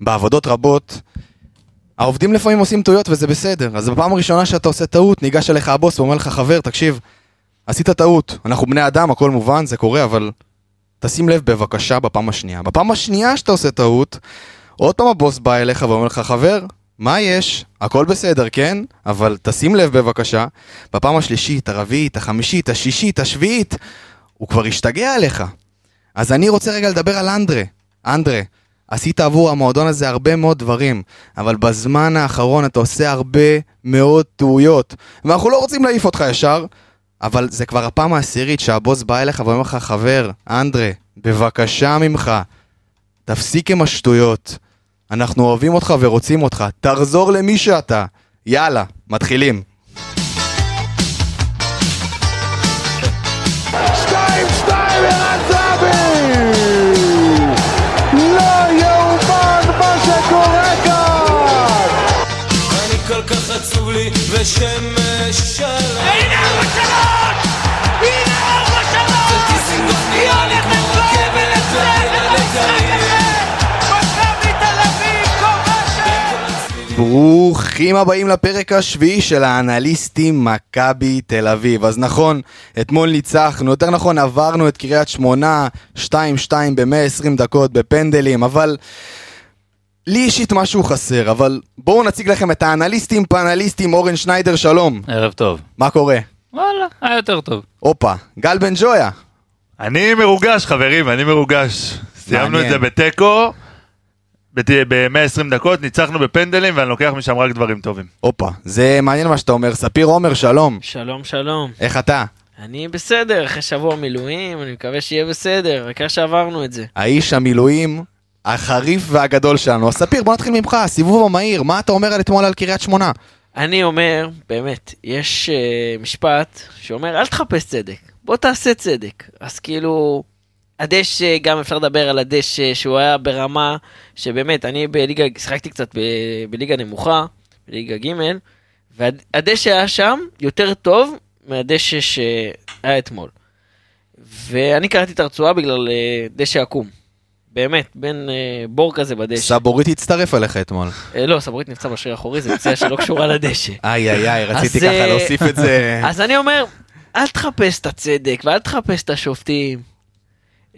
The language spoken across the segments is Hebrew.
בעבודות רבות, העובדים לפעמים עושים טעויות וזה בסדר. אז בפעם הראשונה שאתה עושה טעות, ניגש אליך הבוס ואומר לך, חבר, תקשיב, עשית טעות. אנחנו בני אדם, הכל מובן, זה קורה, אבל תשים לב בבקשה בפעם השנייה. בפעם השנייה שאתה עושה טעות, עוד פעם הבוס בא אליך ואומר לך, חבר, מה יש? הכל בסדר, כן? אבל תשים לב בבקשה, בפעם השלישית, הרביעית, החמישית, השישית, השביעית, הוא כבר השתגע עליך. אז אני רוצה רגע לדבר על אנדרה. אנדרה, עשית עבור המועדון הזה הרבה מאוד דברים, אבל בזמן האחרון אתה עושה הרבה מאוד טעויות. ואנחנו לא רוצים להעיף אותך ישר, אבל זה כבר הפעם העשירית שהבוס בא אליך ואומר לך, חבר, אנדרה, בבקשה ממך, תפסיק עם השטויות. אנחנו אוהבים אותך ורוצים אותך, תחזור למי שאתה. יאללה, מתחילים. ושמש שלום הנה ארבע שלוש! הנה ארבע הולכת כמו רכבת לנצח ללילה את המשחק הזה! מכבי תל אביב כובשת! ברוכים הבאים לפרק השביעי של האנליסטים מכבי תל אביב. אז נכון, אתמול ניצחנו, יותר נכון עברנו את קריית שמונה, 2-2 ב-120 דקות בפנדלים, אבל לי אישית משהו חסר, אבל בואו נציג לכם את האנליסטים פאנליסטים אורן שניידר, שלום. ערב טוב. מה קורה? וואלה, היה יותר טוב. הופה, גל בן ג'ויה. אני מרוגש, חברים, אני מרוגש. סיימנו את. זה בתיקו, ב-120 דקות, ניצחנו בפנדלים, ואני לוקח משם רק דברים טובים. הופה, זה מעניין מה שאתה אומר. ספיר עומר, שלום. שלום שלום, איך אתה? אני בסדר, אחרי שבוע מילואים, אני מקווה שיהיה בסדר, העיקר שעברנו את זה. האיש המילואים החריף והגדול שלנו. ספיר, בוא נתחיל ממך, הסיבוב המהיר, מה אתה אומר על אתמול על קריית שמונה? אני אומר, באמת, יש uh, משפט שאומר, אל תחפש צדק, בוא תעשה צדק. אז כאילו, הדשא, גם אפשר לדבר על הדשא, שהוא היה ברמה שבאמת, אני בליגה, שיחקתי קצת ב, בליגה נמוכה, בליגה ג', והדשא היה שם יותר טוב מהדשא שהיה אתמול. ואני קראתי את הרצועה בגלל אה, דשא עקום. באמת, בין אה, בור כזה בדשא. סבורית הצטרף אליך אתמול. אה, לא, סבורית נפצע בשריר האחורי, זה פציעה שלא קשורה לדשא. איי איי איי, רציתי אז, ככה אה, להוסיף את זה. אז אני אומר, אל תחפש את הצדק ואל תחפש את השופטים.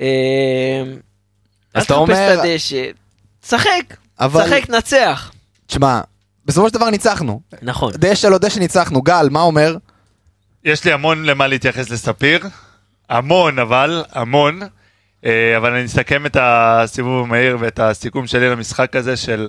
אה, אל תחפש אומר- את הדשא. תשחק, אבל, תשחק, תנצח. תשמע, בסופו של דבר ניצחנו. נכון. דשא לא דשא ניצחנו. גל, מה אומר? יש לי המון למה להתייחס לספיר, המון אבל, המון. אה, אבל אני אסכם את הסיבוב המהיר ואת הסיכום שלי למשחק הזה של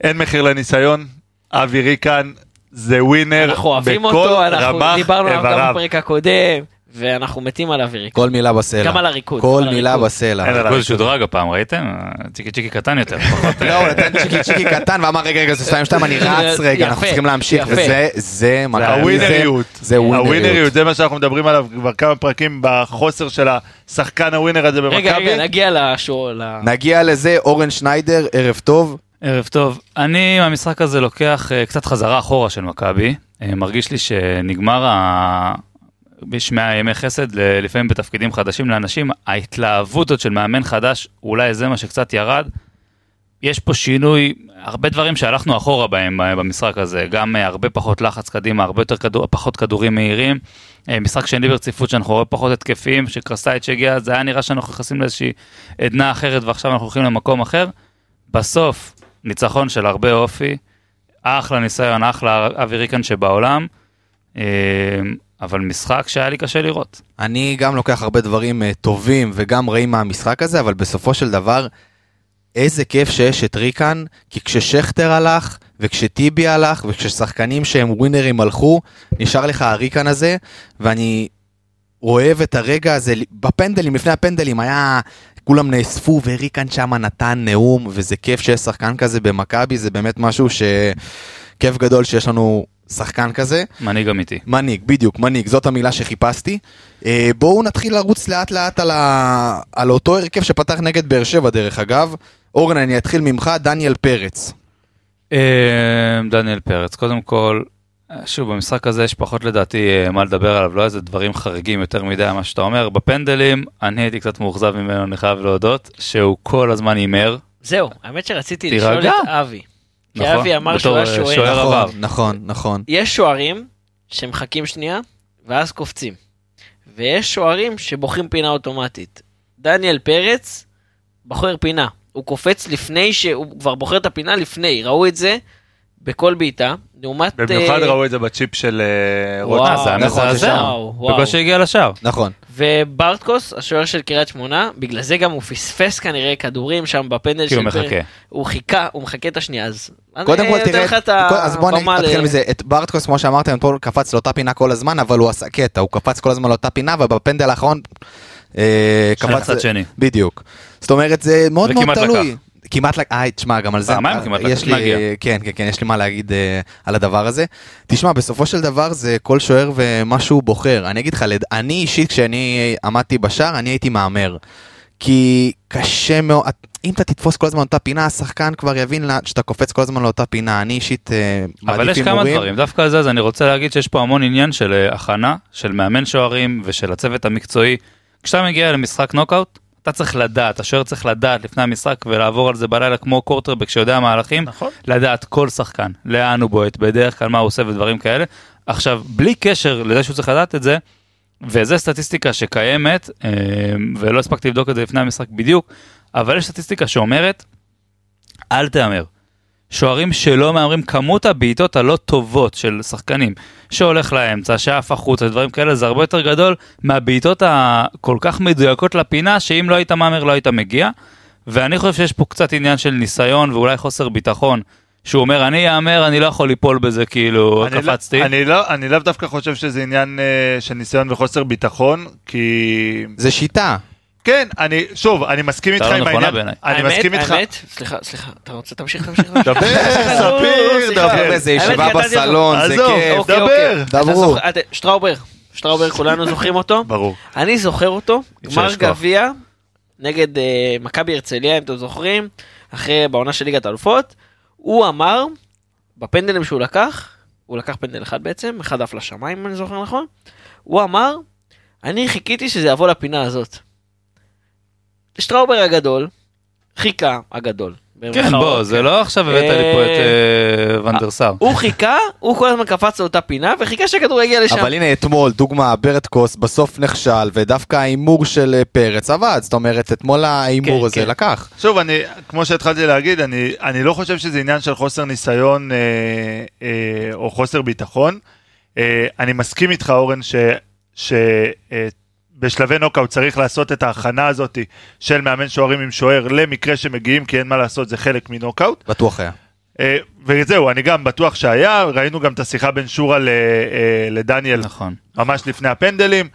אין מחיר לניסיון, אבי ריקן זה ווינר אנחנו אוהבים בכל אותו, אנחנו רמ"ח דיברנו עליו גם איבריו. בפרק הקודם, ואנחנו מתים על אוויריק. כל מילה בסלע. גם על הריקוד, כל מילה. בסלע. אין הריקוד שודרג הפעם, ראיתם? צ'יקי צ'יקי קטן יותר, פחות... לא, הוא נתן צ'יקי צ'יקי קטן ואמר רגע רגע זה 2-2 אני רץ רגע אנחנו צריכים להמשיך. וזה זה הווינריות. זה ווינריות. הווינריות, זה מה שאנחנו מדברים עליו כבר כמה פרקים בחוסר של השחקן הווינר הזה במכבי. רגע, רגע, נגיע לשור... נגיע לזה אורן שניידר ערב טוב ערב טוב. אני מהמשחק הזה לוקח אה, קצת חזרה אחורה של מכבי. אה, מרגיש לי שנגמר ה... יש מאה ימי חסד, לפעמים בתפקידים חדשים לאנשים, ההתלהבות הזאת של מאמן חדש, אולי זה מה שקצת ירד. יש פה שינוי, הרבה דברים שהלכנו אחורה בהם אה, במשחק הזה, גם אה, הרבה פחות לחץ קדימה, הרבה יותר כדור, פחות כדורים מהירים. אה, משחק שני ברציפות שאנחנו רואים פחות התקפים, שקרסטייץ' הגיע, זה היה נראה שאנחנו נכנסים לאיזושהי עדנה אחרת ועכשיו אנחנו הולכים למקום אחר. בסוף, ניצחון של הרבה אופי, אחלה ניסיון, אחלה אבי ריקן שבעולם, אבל משחק שהיה לי קשה לראות. אני גם לוקח הרבה דברים אה, טובים וגם רעים מהמשחק הזה, אבל בסופו של דבר, איזה כיף שיש את ריקן, כי כששכטר הלך, וכשטיבי הלך, וכששחקנים שהם ווינרים הלכו, נשאר לך הריקן הזה, ואני אוהב את הרגע הזה, בפנדלים, לפני הפנדלים, היה... כולם נאספו וריקן שמה נתן נאום, וזה כיף שיש שחקן כזה במכבי, זה באמת משהו ש... כיף גדול שיש לנו שחקן כזה. מנהיג אמיתי. מנהיג, בדיוק, מנהיג, זאת המילה שחיפשתי. אה, בואו נתחיל לרוץ לאט לאט על, ה... על אותו הרכב שפתח נגד באר שבע דרך אגב. אורן, אני אתחיל ממך, דניאל פרץ. אה, דניאל פרץ, קודם כל, אה, שוב, במשחק הזה יש פחות לדעתי מה לדבר עליו, לא איזה דברים חריגים יותר מדי, מה שאתה אומר. בפנדלים, אני הייתי קצת מאוכזב ממנו, אני חייב להודות, שהוא כל הזמן הימר, זהו, האמת שרציתי תירגע. לשאול את אבי. כי נכון, אבי אמר שהוא היה שוער. שוער נכון, עבר. נכון, נכון. יש שוערים שמחכים שנייה, ואז קופצים. ויש שוערים שבוחרים פינה אוטומטית. דניאל פרץ בוחר פינה. הוא קופץ לפני שהוא כבר בוחר את הפינה לפני, ראו את זה בכל בעיטה, לעומת... במיוחד אה, ראו את זה בצ'יפ של אה, רוטמן. זה היה נכון, מזעזע. וואו, וואו. בקושי הגיע לשער. נכון. וברטקוס, השוער של קריית שמונה, בגלל זה גם הוא פספס כנראה כדורים שם בפנדל כי הוא של. מחכה. הוא חיכה, הוא מחכה את השנייה, אז... קודם כל תראה, אז בוא נתחיל מזה, את ברטקוס כמו שאמרתם, אתמול קפץ לאותה פינה כל הזמן, אבל הוא עשה קטע, הוא קפץ כל הזמן לאותה פינה, ובפנדל האחרון אה, קפץ... שני. בדיוק. זאת אומרת, זה מאוד מאוד וכמעט תלוי. כמעט, אה, תשמע, גם על זה, פעמיים כמעט יש לי. כן, כן, כן, יש לי מה להגיד אה, על הדבר הזה. תשמע, בסופו של דבר זה כל שוער ומה שהוא בוחר. אני אגיד לך, אני אישית, כשאני עמדתי בשער, אני הייתי מהמר. כי קשה מאוד, אם אתה תתפוס כל הזמן אותה פינה, השחקן כבר יבין שאתה קופץ כל הזמן לאותה פינה. אני אישית אה, מעדיף אבל יש כמה הימורים. דברים, דווקא על זה, אז אני רוצה להגיד שיש פה המון עניין של אה, הכנה, של מאמן שוערים ושל הצוות המקצועי. כשאתה מגיע למשחק נוקאוט, אתה צריך לדעת, השוער צריך לדעת לפני המשחק ולעבור על זה בלילה כמו קורטרבק שיודע מהלכים, נכון. לדעת כל שחקן, לאן הוא בועט, בדרך כלל מה הוא עושה ודברים כאלה. עכשיו, בלי קשר לזה שהוא צריך לדעת את זה, וזו סטטיסטיקה שקיימת, אה, ולא הספקתי לבדוק את זה לפני המשחק בדיוק, אבל יש סטטיסטיקה שאומרת, אל תהמר. שוערים שלא מהמרים כמות הבעיטות הלא טובות של שחקנים שהולך לאמצע, שעף החוצה, דברים כאלה, זה הרבה יותר גדול מהבעיטות הכל כך מדויקות לפינה, שאם לא היית מהמר לא היית מגיע. ואני חושב שיש פה קצת עניין של ניסיון ואולי חוסר ביטחון, שהוא אומר, אני אהמר, אני לא יכול ליפול בזה, כאילו, אני לא- קפצתי. אני לא- אני לאו דווקא חושב שזה עניין אה, של ניסיון וחוסר ביטחון, כי... זה שיטה. כן, אני, שוב, אני מסכים איתך לא עם נכונה העניין. בעיניי. אני האמת, מסכים איתך. האמת, סליחה, סליחה, אתה רוצה, תמשיך, תמשיך. דבר, ספיר, סליחה. דבר. חבר'ה, זה האמת, ישיבה. בסלון, זה כיף. אוקיי, דבר. אוקיי. אתה דברו. אתה- שטראובר, שטראובר, כולנו זוכרים אותו. ברור. אני זוכר אותו, גמר. גביע נגד אה, מכבי הרצליה, אם אתם זוכרים, אחרי, בעונה של ליגת האלופות, הוא אמר, בפנדלים שהוא לקח, הוא לקח פנדל אחד בעצם, אחד עף לשמיים אם אני זוכר נכון, הוא אמר, אני חיכיתי שזה יבוא לפינה הזאת. שטראובר הגדול, חיכה הגדול. כן, במרכאות, בוא, זה לא עכשיו הבאת לי פה את אה, ונדרסאר. הוא חיכה, הוא כל הזמן קפץ לאותה פינה, וחיכה שהכדור יגיע לשם. אבל הנה אתמול, דוגמה, ברטקוס בסוף נכשל, ודווקא ההימור של אה, פרץ עבד, זאת אומרת, אתמול ההימור כן, הזה כן. לקח. שוב, אני, כמו שהתחלתי להגיד, אני, אני לא חושב שזה עניין של חוסר ניסיון אה, אה, או חוסר ביטחון. אה, אני מסכים איתך, אורן, ש, ש, אה, בשלבי נוקאוט צריך לעשות את ההכנה הזאת של מאמן שוערים עם שוער למקרה שמגיעים, כי אין מה לעשות, זה חלק מנוקאוט. בטוח היה. אה, וזהו, אני גם בטוח שהיה, ראינו גם את השיחה בין שורה ל, אה, לדניאל נכון. ממש לפני הפנדלים.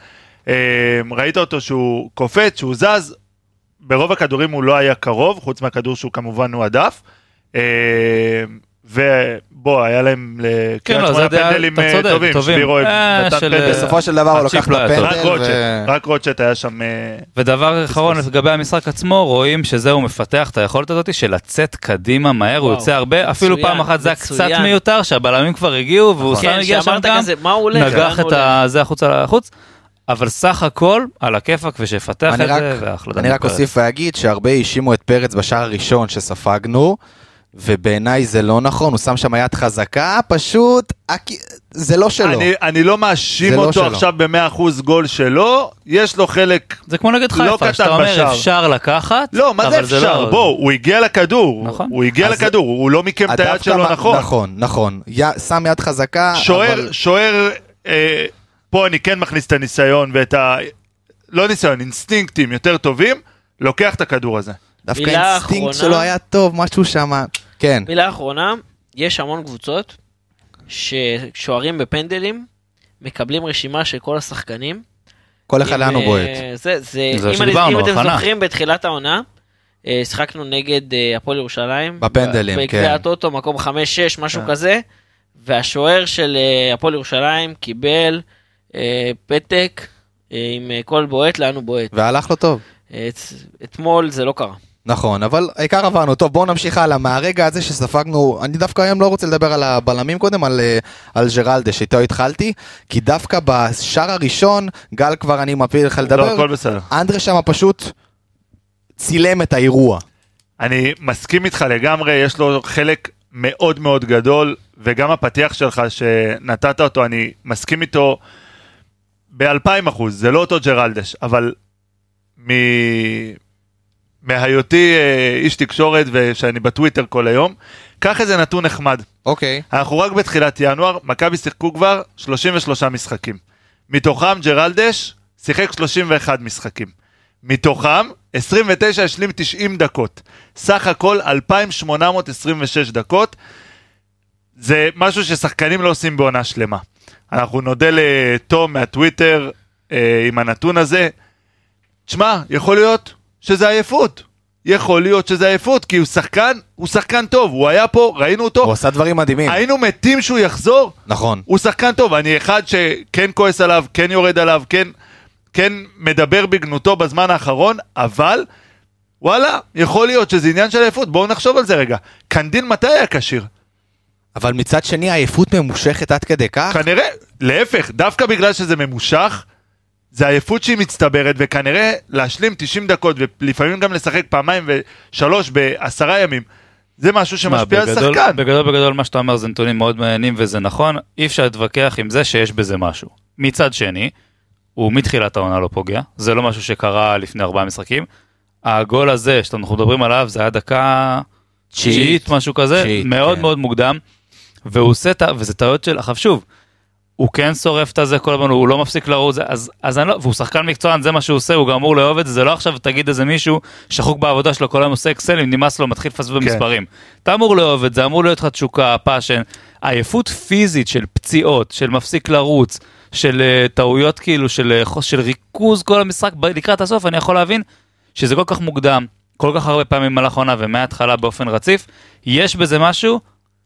אה, ראית אותו שהוא קופץ, שהוא זז, ברוב הכדורים הוא לא היה קרוב, חוץ מהכדור שהוא כמובן הועדף. אה, ובוא, היה להם כן, לקריית לא, שמונה פנדלים אה, טובים. שבירו אה, נתן פנדל. בסופו של דבר הוא לקח את הפנדל. רק רוטשט היה שם... אה, ודבר אחרון לגבי המשחק עצמו, רואים שזה הוא מפתח את היכולת הזאת של לצאת קדימה מהר, הוא יוצא הרבה, אפילו פעם אחת זה היה קצת. מיותר, שהבלמים כבר הגיעו, והוא סתם כן, הגיע שם שאמרת גם? נגח את זה החוצה לחוץ, אבל סך הכל, על הכיפאק ושיפתח את רק- זה, והחלטה אני רק. אוסיף ואגיד שהרבה האשימו את פרץ בשער הראשון שספגנו, ובעיניי זה לא נכון, הוא שם שם יד חזקה, פשוט, זה לא שלו. אני, אני לא מאשים לא אותו שלו. עכשיו ב-100% גול שלו, יש לו חלק... זה כמו נגד לא חיפה, קטן שאתה אומר בשער. אפשר לקחת, לא, מה זה אפשר? לא- בוא, הוא הגיע לכדור. נכון. הוא הגיע אז- לכדור, הוא לא מיקם את היד שלו מה- נכון. נכון, נכון. י- שם יד חזקה, שוער, אבל... שוער, אה, פה אני כן מכניס את הניסיון ואת ה... לא ניסיון, אינסטינקטים יותר טובים, לוקח את הכדור הזה. דווקא האינסטינקט. שלו היה טוב, משהו שם... כן. מילה אחרונה, יש המון קבוצות ששוערים בפנדלים מקבלים רשימה של כל השחקנים. כל אחד לאן הוא אה, בועט. זה, זה, זה אם, אני, אם אתם. זוכרים בתחילת העונה, אה, שיחקנו נגד אה, הפועל ירושלים. בפנדלים, בקביעת כן. אוטו, מקום 5-6, משהו כן. כזה, והשוער של הפועל ירושלים קיבל אה, פתק אה, עם כל בועט לאן הוא בועט. והלך לו טוב. את- אתמול זה לא קרה. נכון, אבל העיקר עברנו. טוב, בואו נמשיך הלאה. מהרגע הזה שספגנו, אני דווקא היום לא רוצה לדבר על הבלמים קודם, על, אה, על ג'רלדה, שאיתו התחלתי, כי דווקא בשער הראשון, גל כבר אני מפיל לך לדבר, לא, הכל בסדר. אנדרה שם פשוט צילם את האירוע. אני מסכים איתך לגמרי, יש לו חלק מאוד מאוד גדול, וגם הפתיח שלך שנתת אותו, אני מסכים איתו באלפיים אחוז, זה לא אותו ג'רלדש, אבל מ... מהיותי אה, איש תקשורת ושאני בטוויטר כל היום, קח איזה נתון נחמד. אוקיי. אנחנו רק בתחילת ינואר, מכבי שיחקו כבר 33 משחקים. מתוכם ג'רלדש שיחק 31 משחקים. מתוכם 29 השלים 90 דקות. סך הכל 2,826 דקות. זה משהו ששחקנים לא עושים בעונה שלמה. אנחנו נודה לתום מהטוויטר אה, עם הנתון הזה. תשמע, יכול להיות שזה עייפות. יכול להיות שזה עייפות, כי הוא שחקן, הוא שחקן טוב, הוא היה פה, ראינו אותו, הוא עשה דברים מדהימים. היינו מתים שהוא יחזור, נכון. הוא שחקן טוב, אני אחד שכן כועס עליו, כן יורד עליו, כן, כן מדבר בגנותו בזמן האחרון, אבל וואלה, יכול להיות שזה עניין של עייפות, בואו נחשוב על זה רגע. קנדין מתי היה כשיר? אבל מצד שני העייפות ממושכת עד כדי כך? כנראה, להפך, דווקא בגלל שזה ממושך, זה עייפות שהיא מצטברת, וכנראה להשלים 90 דקות, ולפעמים גם לשחק פעמיים ושלוש בעשרה ימים, זה משהו שמשפיע על בגדול- שחקן. בגדול בגדול מה שאתה אומר זה נתונים מאוד מעניינים וזה נכון, אי אפשר להתווכח עם זה שיש בזה משהו. מצד שני, הוא מתחילת העונה לא פוגע, זה לא משהו שקרה לפני ארבעה משחקים. הגול הזה שאנחנו מדברים עליו זה היה דקה תשיעית, משהו כזה, תשיעית, מאוד כן. מאוד מוקדם, והוא עושה את ה... וזה טעויות של... עכשיו שוב, הוא כן שורף את הזה כל הזמן, הוא לא מפסיק לרוץ, אז, אז אני לא, והוא שחקן מקצוען, זה מה שהוא עושה, הוא גם אמור לאהוב את זה, זה לא עכשיו תגיד איזה מישהו שחוק בעבודה שלו, כל היום עושה אקסלים, נמאס לו, מתחיל לפספס במספרים. אתה אמור לאהוב את זה, אמור להיות לך תשוקה, passion, עייפות פיזית של פציעות, של מפסיק לרוץ, של uh, טעויות כאילו, של, uh, של ריכוז כל המשחק לקראת הסוף, אני יכול להבין שזה כל כך מוקדם, כל כך הרבה פעמים במהלך העונה ומההתחלה באופן רציף, יש בזה משהו,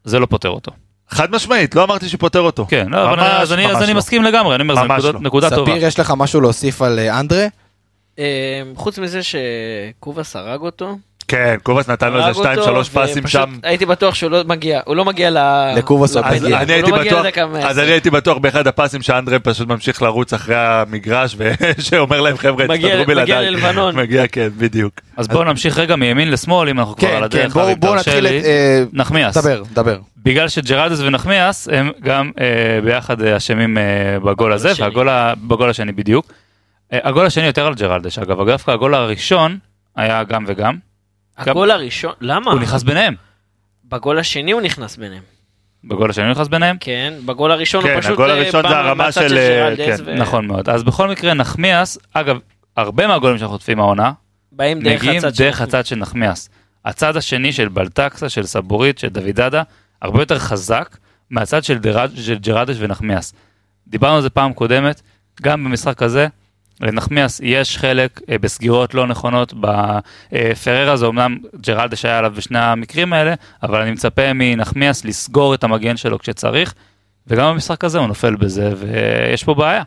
זה לא פותר אותו. חד משמעית, לא אמרתי שפותר אותו. כן, לא, אבל ממש, אז אני, אז ממש אני לא. מסכים לגמרי, אני אומר, זו נקודה, לא. נקודה טובה. ספיר, יש לך משהו להוסיף על אה, אנדרה? אה, חוץ מזה שקובאס הרג אותו. כן, קובס נתן לו איזה שתיים אותו, שלוש פסים ופשוט שם. הייתי בטוח שהוא לא מגיע, הוא לא מגיע ל... לקובאס הוא. מגיע. לא הייתי מגיע בטוח, לדקה אז. אני הייתי בטוח באחד הפסים שאנדרה פשוט ממשיך לרוץ אחרי המגרש ושאומר להם חבר'ה מגיע- תסתדרו מגיע בלעדיי. ללבנון. מגיע כן בדיוק. אז בואו נמשיך רגע מימין לשמאל, אם אנחנו כבר על כן, כן, הדרך, בואו אבי, בואו נתחיל. את... אה, נחמיאס. דבר, דבר. בגלל שג'רלדס ונחמיאס הם גם אה, ביחד אה, אשמים בגול הזה. והגול בגול השני בדיוק. הגול השני יותר על ג'רלדש, אגב, דווקא הגול הראשון היה גם וגם, הגול הראשון, למה? הוא נכנס ביניהם. בגול השני הוא נכנס ביניהם. בגול השני הוא נכנס ביניהם? כן, בגול הראשון כן, הוא פשוט הגול אה, הראשון זה הרמה מהצד של, אה, כן, ו- נכון מאוד. אז בכל מקרה נחמיאס, אגב, הרבה מהגולים שאנחנו חוטפים העונה, באים דרך מגיעים הצד של דרך הצד של נחמיאס. הצד השני של בלטקסה, של סבורית, של דוידדה, הרבה יותר חזק מהצד של, דרד, של ג'רדש ונחמיאס. דיברנו על זה פעם קודמת, גם במשחק הזה, לנחמיאס יש חלק אה, בסגירות לא נכונות. בפררה זה אמנם ג'רלדש היה עליו בשני המקרים האלה, אבל אני מצפה מנחמיאס לסגור את המגן שלו כשצריך, וגם במשחק הזה הוא נופל בזה, ויש פה בעיה.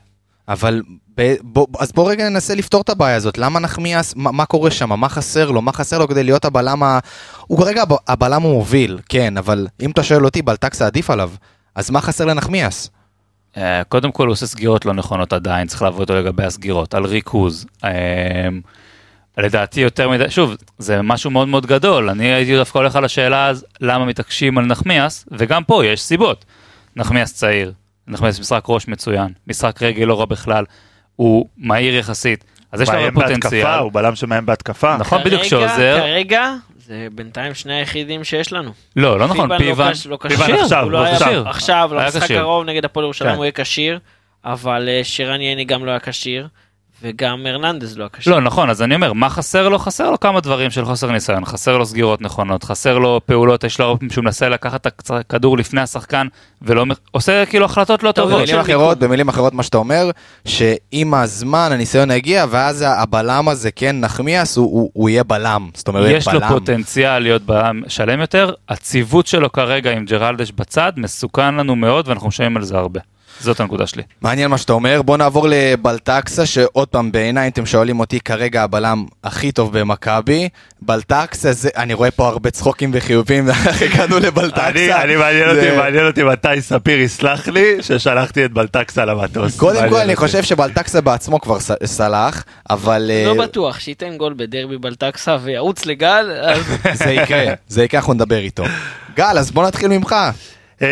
אבל ב, בוא, אז בוא רגע ננסה לפתור את הבעיה הזאת. למה נחמיאס, מה, מה קורה שם? מה חסר לו? מה חסר לו כדי להיות הבלם ה... הוא כרגע הב- הבלם המוביל, כן, אבל אם אתה שואל אותי, בלטקסה עדיף עליו. אז מה חסר לנחמיאס? אה, קודם כל הוא עושה סגירות לא נכונות עדיין, צריך לעבוד אותו לגבי הסגירות, על ריכוז. אה, לדעתי יותר מדי, שוב, זה משהו מאוד מאוד גדול, אני הייתי דווקא הולך על השאלה אז למה מתעקשים על נחמיאס, וגם פה יש סיבות. נחמיאס צעיר, נחמיאס משחק ראש מצוין, משחק רגל לא רע בכלל, הוא מהיר יחסית, אז יש לו הרבה פוטנציאל. הוא בלם שמאיים בהתקפה. נכון, בדיוק שעוזר. כרגע, זה בינתיים שני היחידים שיש לנו. לא, לא נכון, פיבן לא פיבן כשיר, עכשיו, לא הוא היה- כשיר. עכשיו, היה למשחק כשיר. הקרוב נגד הפועל ירושלים כן. הוא יהיה כשיר, אבל אה, שרן ייני גם לא היה כשיר, וגם הרננדז לא כשיר. לא, נכון, אז אני אומר, מה חסר לו? חסר לו כמה דברים של חוסר ניסיון, חסר לו סגירות נכונות, חסר לו פעולות, יש לו הרבה פעמים שהוא מנסה לקחת את הכדור לפני השחקן, ולא, עושה כאילו החלטות לא טוב, טובות. במילים אחרות, במילים אחרות מה שאתה אומר, שעם הזמן הניסיון יגיע, ואז הבלם הזה, כן, נחמיאס, הוא, הוא, הוא יהיה בלם. זאת אומרת, יש לו בלם. פוטנציאל להיות בלם שלם יותר, הציוות שלו כרגע עם ג'רלדש בצד מסוכן לנו מאוד ואנחנו משלמים על זה הרבה. זאת הנקודה שלי. מעניין מה שאתה אומר, בוא נעבור לבלטקסה, שעוד פעם בעיניי, אם אתם שואלים אותי, כרגע הבלם הכי טוב במכבי. בלטקסה, זה, אני רואה פה הרבה צחוקים וחיובים, הגענו לבלטקסה. אני, אני מעניין אותי, זה- מעניין אותי מתי ספיר יסלח לי ששלחתי את בלטקסה למטוס. קודם כל, אני אותי. חושב שבלטקסה בעצמו כבר סלח, אבל אה, לא בטוח, שייתן גול בדרבי בלטקסה וירוץ לגל, אז זה יקרה, זה יקרה, אנחנו נדבר איתו. גל, אז בוא נתחיל ממך. אמ,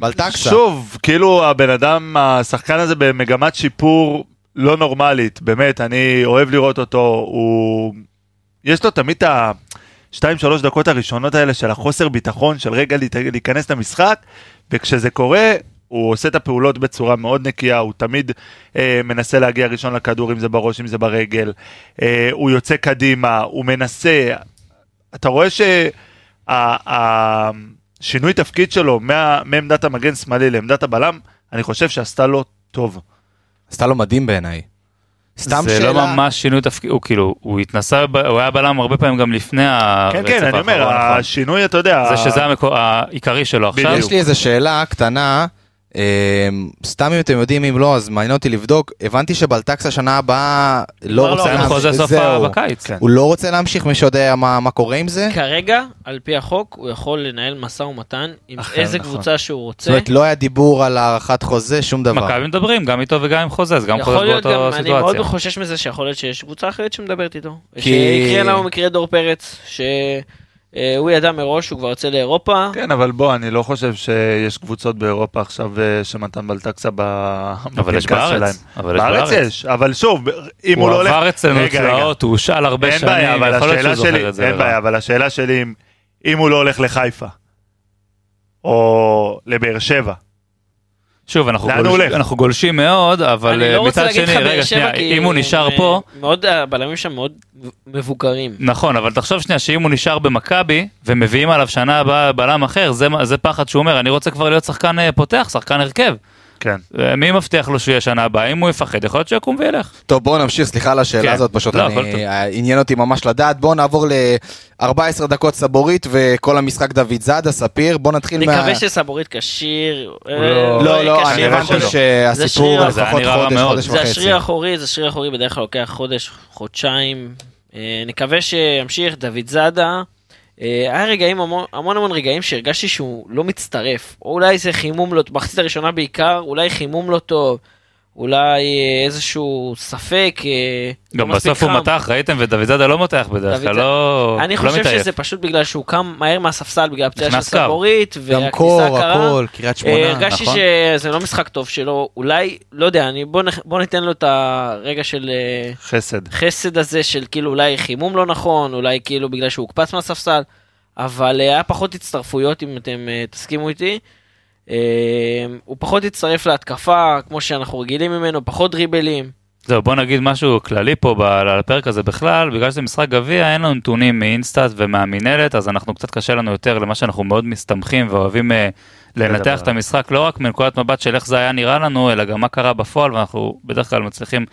בלטקסה. שוב, כאילו הבן אדם, השחקן הזה במגמת שיפור לא נורמלית, באמת, אני אוהב לראות אותו, הוא... יש לו תמיד את ה... שתיים שלוש דקות הראשונות האלה של החוסר ביטחון, של רגע להיכנס למשחק, וכשזה קורה, הוא עושה את הפעולות בצורה מאוד נקייה, הוא תמיד אה, מנסה להגיע ראשון לכדור, אם זה בראש, אם זה ברגל, אה, הוא יוצא קדימה, הוא מנסה, אתה רואה שהשינוי תפקיד שלו מה, מעמדת המגן שמאלי לעמדת הבלם, אני חושב שעשתה לו טוב. עשתה לו מדהים בעיניי. סתם זה שאלה. לא ממש שינוי תפקיד, הוא כאילו, הוא התנסה, הוא היה בלם הרבה פעמים גם לפני הרצף כן, כן, אני אומר, האחרון, נכון. השינוי, אתה יודע... זה שזה המקור העיקרי שלו עכשיו. יש לי איזה שאלה קטנה, סתם אם אתם יודעים, אם לא, אז מעניין אותי לבדוק. הבנתי שבלטקסה שנה הבאה לא כבר לא, רוצה סוף זהו. בקיץ. כן. הוא לא רוצה להמשיך, מי שיודע מה מה קורה עם זה? כרגע, על פי החוק, הוא יכול לנהל משא ומתן עם איזה נכון. קבוצה שהוא זאת רוצה. אומרת, לא היה דיבור על הארכת חוזה, שום דבר. מכבי מדברים גם איתו וגם עם חוזה, אז גם חוזה גם, באותו אני מאוד סיטואציה. חושש מזה שיכול להיות שיש קבוצה אחרת שמדברת איתו. כי- שיקרה לנו מקרה דור פרץ, שהוא ידע מראש שהוא כבר יוצא לאירופה. כן, אבל בוא, אני לא חושב שיש קבוצות באירופה עכשיו אה, שמתן בלטקסה ב- אבל יש בפנקס בארץ, שלהם. אבל יש בארץ בארץ. יש, אבל שוב, אם הוא הוא לא הולך... עבר אצלנו. תלאות, הוא הושאל הרבה שנים, יכול להיות שהוא זוכר את זה. אין לרע. בעיה, אבל השאלה שלי אם, אם הוא לא הולך לחיפה, או לבאר שבע, שוב, אנחנו הולך? אנחנו גולשים מאוד, אבל לא אה, מצד שני, רגע, שנייה, כי אם הוא נשאר פה, אה, מאוד, הבלמים שם מאוד מבוגרים. נכון, אבל תחשוב שנייה שאם הוא נשאר במכבי ומביאים עליו שנה הבאה בלם אחר, זה, זה פחד שהוא אומר, אני רוצה כבר להיות שחקן אה, פותח, שחקן הרכב. כן. מי מבטיח לו שהוא יהיה שנה הבאה? אם הוא יפחד, יכול להיות שיקום וילך. טוב, בואו נמשיך, סליחה על השאלה כן. הזאת, פשוט לא, אני- עניין אותי ממש לדעת. בואו נעבור ל-14 דקות סבורית וכל המשחק דוד זאדה, ספיר. בואו נתחיל מה... נקווה שסבורית כשיר. אה, לא, לא, לא, אני הבנתי. זה שהסיפור זה לפחות חודש. חודש זה וחצי. השריר האחורי, זה השריר האחורי בדרך כלל לוקח חודש, חודשיים. אה, נקווה שימשיך, דוד זאדה. אה, היה רגעים, המון המון המון רגעים שהרגשתי שהוא לא מצטרף. או אולי זה חימום לא, במחצית הראשונה בעיקר, אולי חימום לא טוב. אולי אה, איזשהו ספק. אה, לא גם בסוף הוא חם. מתח, ראיתם? ודוד זאדה לא מותח בדרך כלל, זאדה- לא אני לא חושב מתעייף. שזה פשוט בגלל שהוא קם מהר מהספסל בגלל הפציעה של. סבורית, גם קור. הכל, קריית אה, שמונה. הרגשתי נכון. שזה לא משחק טוב שלו, אולי, לא יודע, אני, בוא, ניתן לו את הרגע של אה, חסד. חסד הזה של כאילו אולי חימום לא נכון, אולי כאילו בגלל שהוא הוקפץ מהספסל, אבל אה, היה פחות הצטרפויות אם אתם אה, תסכימו איתי. אה, הוא פחות הצטרף להתקפה, כמו שאנחנו רגילים ממנו, פחות דריבלים. זהו, בוא נגיד משהו כללי פה ב- על הפרק הזה בכלל, בגלל שזה משחק גביע, אין לנו נתונים מאינסטאט ומהמינהלת, אז אנחנו קצת קשה לנו יותר למה שאנחנו מאוד מסתמכים ואוהבים אה, לנתח. את המשחק, לא רק מנקודת מבט של איך זה היה נראה לנו, אלא גם מה קרה בפועל, ואנחנו בדרך כלל מצליחים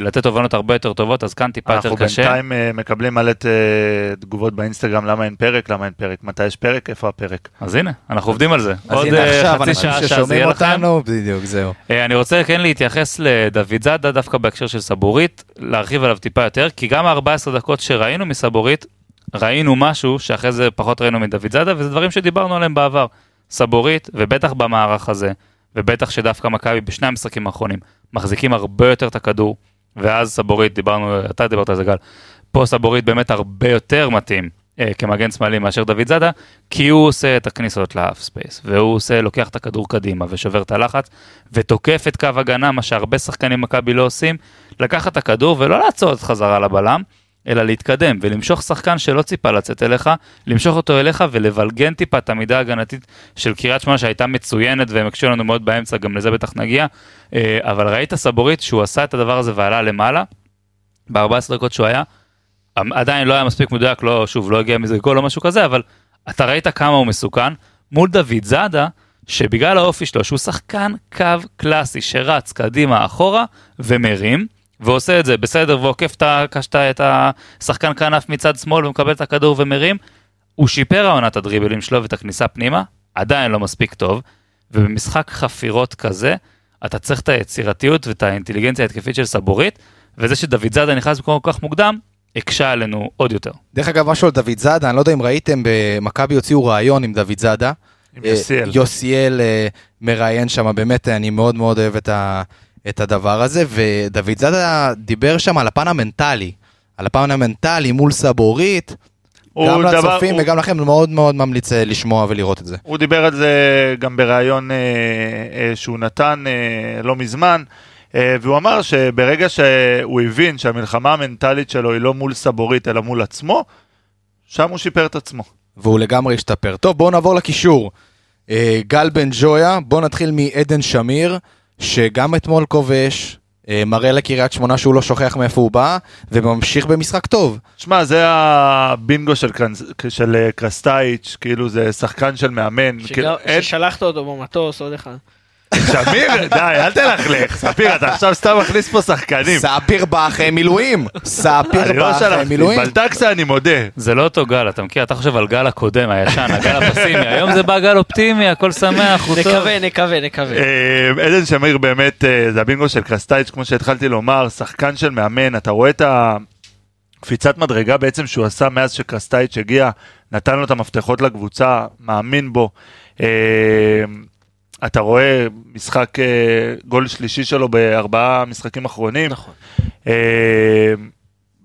לתת תובנות הרבה יותר טובות, אז כאן טיפה יותר אנחנו קשה. בינתיים אה, מקבלים מלא אה, תגובות באינסטגרם, למה אין פרק, למה אין פרק, מתי יש פרק, איפה הפרק. אז הנה, אנחנו עובדים על זה. עוד אה, חצי שעה שאז יהיה לכם. אותנו, בדיוק, זהו. אה, אני רוצה כן להתייחס לדוד זאדה דווקא בהקשר של סבורית, להרחיב עליו טיפה יותר, כי גם ה-14 דקות שראינו מסבורית, ראינו משהו שאחרי זה פחות ראינו מדוידזאדה, וזה דברים שדיברנו עליהם בעבר. סבוריט, ובטח במערך הזה, ובטח שדווקא מכבי בשני המשחקים האחרונים, מחזיקים הרבה יותר את הכדור, ואז סבוריט, דיברנו, אתה דיברת על זה גל, פה סבוריט באמת הרבה יותר מתאים אה, כמגן שמאלי מאשר דוידזאדה, כי הוא עושה את הכניסות ל half space, והוא עושה, לוקח את הכדור קדימה ושובר את הלחץ, ותוקף את קו הגנה, מה שהרבה שחקנים מכבי לא עושים, לקחת את הכדור ולא לעצור את חזרה לבלם, אלא להתקדם ולמשוך שחקן שלא ציפה לצאת אליך, למשוך אותו אליך ולבלגן טיפה את המידה ההגנתית של קריית שמונה שהייתה מצוינת והם הקשו לנו מאוד באמצע, גם לזה בטח נגיע, אה, אבל ראית סבורית שהוא עשה את הדבר הזה ועלה למעלה, ב-14 דקות שהוא היה, עדיין לא היה מספיק מדויק, לא, שוב, לא הגיע מזה גול או משהו כזה, אבל אתה ראית כמה הוא מסוכן מול דוד זאדה, שבגלל האופי שלו, שהוא שחקן קו קלאסי שרץ קדימה אחורה ומרים, ועושה את זה בסדר ועוקף את את השחקן כנף מצד שמאל ומקבל את הכדור ומרים, הוא שיפר העונת הדריבלים שלו ואת הכניסה פנימה, עדיין לא מספיק טוב, ובמשחק חפירות כזה, אתה צריך את היצירתיות ואת האינטליגנציה ההתקפית של סבורית, וזה שדוד זאדה נכנס במקום כל כך מוקדם, הקשה עלינו עוד יותר. דרך אגב, משהו על דוד זאדה, אני לא יודע אם ראיתם, במכבי הוציאו ראיון עם דוד זאדה. עם אה, יוסיאל. יוסיאל אה, מראיין שם, באמת, אני מאוד מאוד אוהב את, ה, את הדבר הזה, ודוד זאדה דיבר שם על הפן המנטלי. על הפן המנטלי מול סבורית, גם לצופים הוא- וגם לכם, מאוד מאוד ממליץ אה, לשמוע ולראות את זה. הוא דיבר על זה גם בריאיון אה, אה, שהוא נתן אה, לא מזמן, אה, והוא אמר שברגע שהוא הבין שהמלחמה המנטלית שלו היא לא מול סבורית אלא מול עצמו, שם הוא שיפר את עצמו. והוא לגמרי השתפר. טוב, בואו נעבור לקישור. אה, גל בן ג'ויה, בואו נתחיל מעדן שמיר, שגם אתמול כובש, אה, מראה לקריית שמונה שהוא לא שוכח מאיפה הוא בא, וממשיך במשחק טוב. שמע, זה הבינגו של, קרנס, של אה, קרסטייץ', כאילו זה שחקן של מאמן. שגר- כאילו, אין- ששלחת אותו במטוס, עוד אחד. שמיר, די, אל תלכלך. ספיר, אתה עכשיו סתם מכניס פה שחקנים. ספיר בא אחרי מילואים. ספיר לא בא אחרי מילואים. בלטקסה אני מודה. זה לא אותו גל, אתה מכיר? אתה חושב על גל הקודם, הישן, הגל הפסימי, היום זה בא גל אופטימי, הכל שמח, הוא טוב. נקווה, נקווה, נקווה. אה, עדן שמיר באמת, אה, זה הבינגו של קרסטייץ', כמו שהתחלתי לומר, שחקן של מאמן, אתה רואה את הקפיצת מדרגה בעצם שהוא עשה מאז שקרסטייץ' הגיע, נתן לו את המפתחות לקבוצה, מאמין בו. אתה רואה משחק, אה, גול שלישי שלו בארבעה משחקים אחרונים. נכון. אה,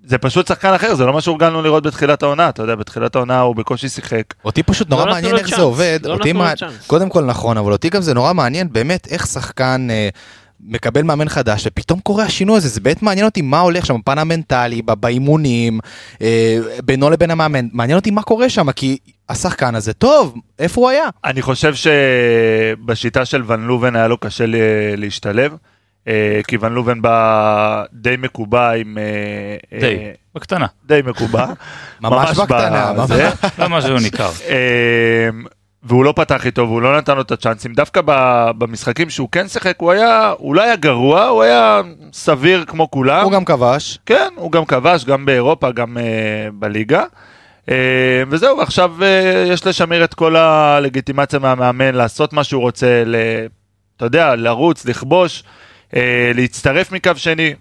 זה פשוט שחקן אחר, זה לא מה שהורגלנו לראות בתחילת העונה, אתה יודע, בתחילת העונה הוא בקושי שיחק. אותי פשוט נורא לא מעניין איך צ'אנס, זה עובד. לא אותי צ'אנס. קודם כל נכון, אבל אותי גם זה נורא מעניין באמת איך שחקן אה, מקבל מאמן חדש, ופתאום קורה השינוי הזה, זה באמת מעניין אותי מה הולך שם בפן המנטלי, באימונים, אה, בינו לבין המאמן, מעניין אותי מה קורה שם, כי השחקן הזה טוב, איפה הוא היה? אני חושב שבשיטה של ון לובן היה לו קשה להשתלב, אה, כי ון לובן בא די מקובע עם... אה, די, אה, בקטנה, די מקובע. ממש בקטנה, בזה. לא משהו ניכר. והוא לא פתח איתו והוא לא נתן לו את הצ'אנסים. דווקא במשחקים שהוא כן שיחק, הוא היה, הוא לא היה גרוע, הוא היה סביר כמו כולם. הוא גם כבש. כן, הוא גם כבש, גם באירופה, גם uh, בליגה. Uh, וזהו, עכשיו uh, יש לשמיר את כל הלגיטימציה מהמאמן לעשות מה שהוא רוצה, ל, אתה יודע, לרוץ, לכבוש, uh, להצטרף מקו שני.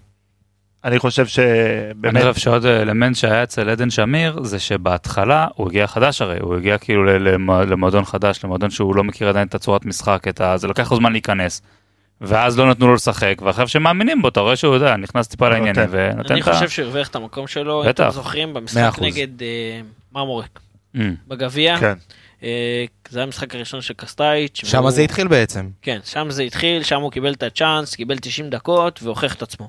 אני חושב אני שבאמת, חושב שעוד אלמנט שהיה אצל עדן שמיר, זה שבהתחלה הוא הגיע חדש הרי, הוא הגיע כאילו למועדון חדש, למועדון שהוא לא מכיר עדיין את הצורת משחק, את ה... זה לוקח לו זמן להיכנס. ואז לא נתנו לו לשחק, ואחרי שמאמינים בו, אתה רואה שהוא יודע, נכנס טיפה לעניינים, נותן. ונותן אני את ה... חושב שהוא הרוויח את המקום שלו, אם. אתם זוכרים, במשחק. נגד אה, מרמורק, Mm. בגביע. כן. אה, זה היה המשחק הראשון של קסטייץ'. שם והוא- זה התחיל בעצם. כן, שם זה התחיל, שם הוא קיבל את הצ'אנס, קיבל 90 דקות והוכיח את עצמו.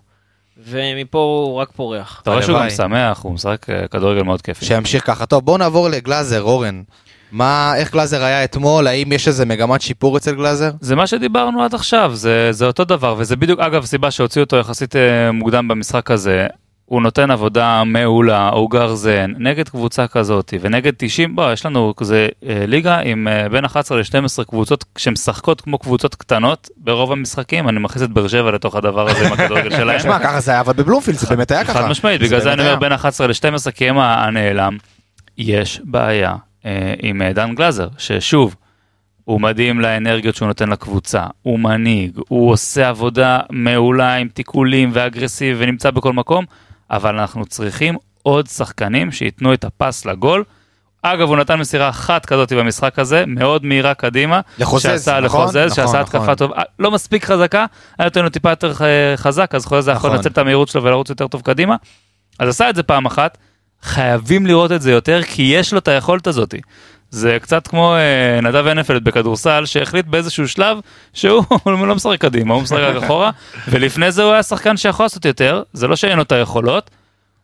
ומפה הוא רק פורח. אתה רואה שהוא גם. שמח, הוא משחק אה, כדורגל מאוד כיפי. שימשיך ככה. טוב, בואו נעבור לגלאזר, אורן. מה, איך גלאזר היה אתמול? האם יש איזה מגמת שיפור אצל גלאזר? זה מה שדיברנו עד עכשיו, זה, זה אותו דבר, וזה בדיוק, אגב, סיבה שהוציאו אותו יחסית אה, מוקדם במשחק הזה. הוא נותן עבודה מעולה, הוא גרזן, נגד קבוצה כזאת, ונגד 90, בוא, יש לנו כזה אה, ליגה עם אה, בין 11 ל-12 קבוצות שמשחקות כמו קבוצות קטנות ברוב המשחקים, אני מכניס את באר שבע לתוך הדבר הזה עם הכדורגל שלהם. תשמע, ככה זה היה, אבל בבלומפילד זה באמת היה ככה. חד משמעית, בגלל זה אני אומר. בין 11 ל-12 כי הם הנעלם. יש בעיה עם אה, דן גלאזר, ששוב, הוא מדהים לאנרגיות שהוא נותן לקבוצה, הוא מנהיג, הוא עושה עבודה מעולה עם תיקולים ואגרסיבי ונמצא בכל מקום, אבל אנחנו צריכים עוד שחקנים שייתנו את הפס לגול. אגב, הוא נתן מסירה אחת כזאת במשחק הזה, מאוד מהירה קדימה. לחוזז, שעשה נכון? לחוזז, נכון, שעשה נכון. התקפה טובה, לא מספיק חזקה, היה נותן לו טיפה יותר אה, חזק, אז חוזז היה יכול נכון. לנצל את המהירות שלו ולרוץ יותר טוב קדימה. אז עשה את זה פעם אחת, חייבים לראות את זה יותר, כי יש לו את היכולת הזאת. זה קצת כמו אה, נדב הנפלד בכדורסל, שהחליט באיזשהו שלב שהוא לא משחק קדימה, הוא משחק רק אחורה, ולפני זה הוא היה שחקן שיכול לעשות יותר, זה לא שאין לו את היכולות,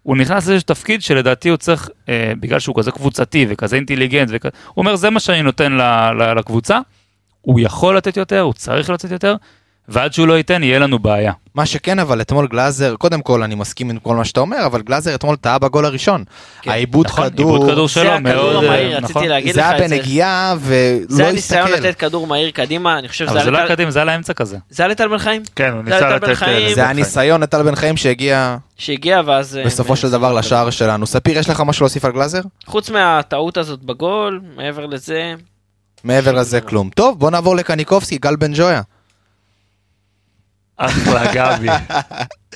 הוא נכנס לאיזשהו תפקיד שלדעתי הוא צריך, אה, בגלל שהוא כזה קבוצתי וכזה אינטליגנט, וכ... הוא אומר זה מה שאני נותן ל, ל, לקבוצה, הוא יכול לתת יותר, הוא צריך לתת יותר, ועד שהוא לא ייתן יהיה לנו בעיה. מה שכן, אבל אתמול גלאזר, קודם כל אני מסכים עם כל מה שאתה אומר, אבל גלאזר אתמול טעה בגול הראשון. כן. העיבוד נכון, כדור, עיבוד כדור זה שלו הכדור מאוד, המהיר, אה, רציתי נכון. להגיד זה לך היה את זה. בנגיעה זה ולא הניסיון הסתכל. לתת כדור מהיר קדימה, אני חושב אבל שזה זה לא היה היה קדימה, זה היה לאמצע כזה. זה היה לטל בן חיים? כן, הוא זה ניסה היה לתת... אה, זה היה ניסיון לטל בן חיים שהגיע שהגיע ואז... אה, בסופו של דבר לשער שלנו. ספיר, יש לך משהו להוסיף על גלאזר? חוץ מהטעות הזאת בגול, מעבר לזה, מעבר לזה כלום. טוב, בוא נעבור לקניקובסקי, גל בן ג'ויה. אחלה גבי.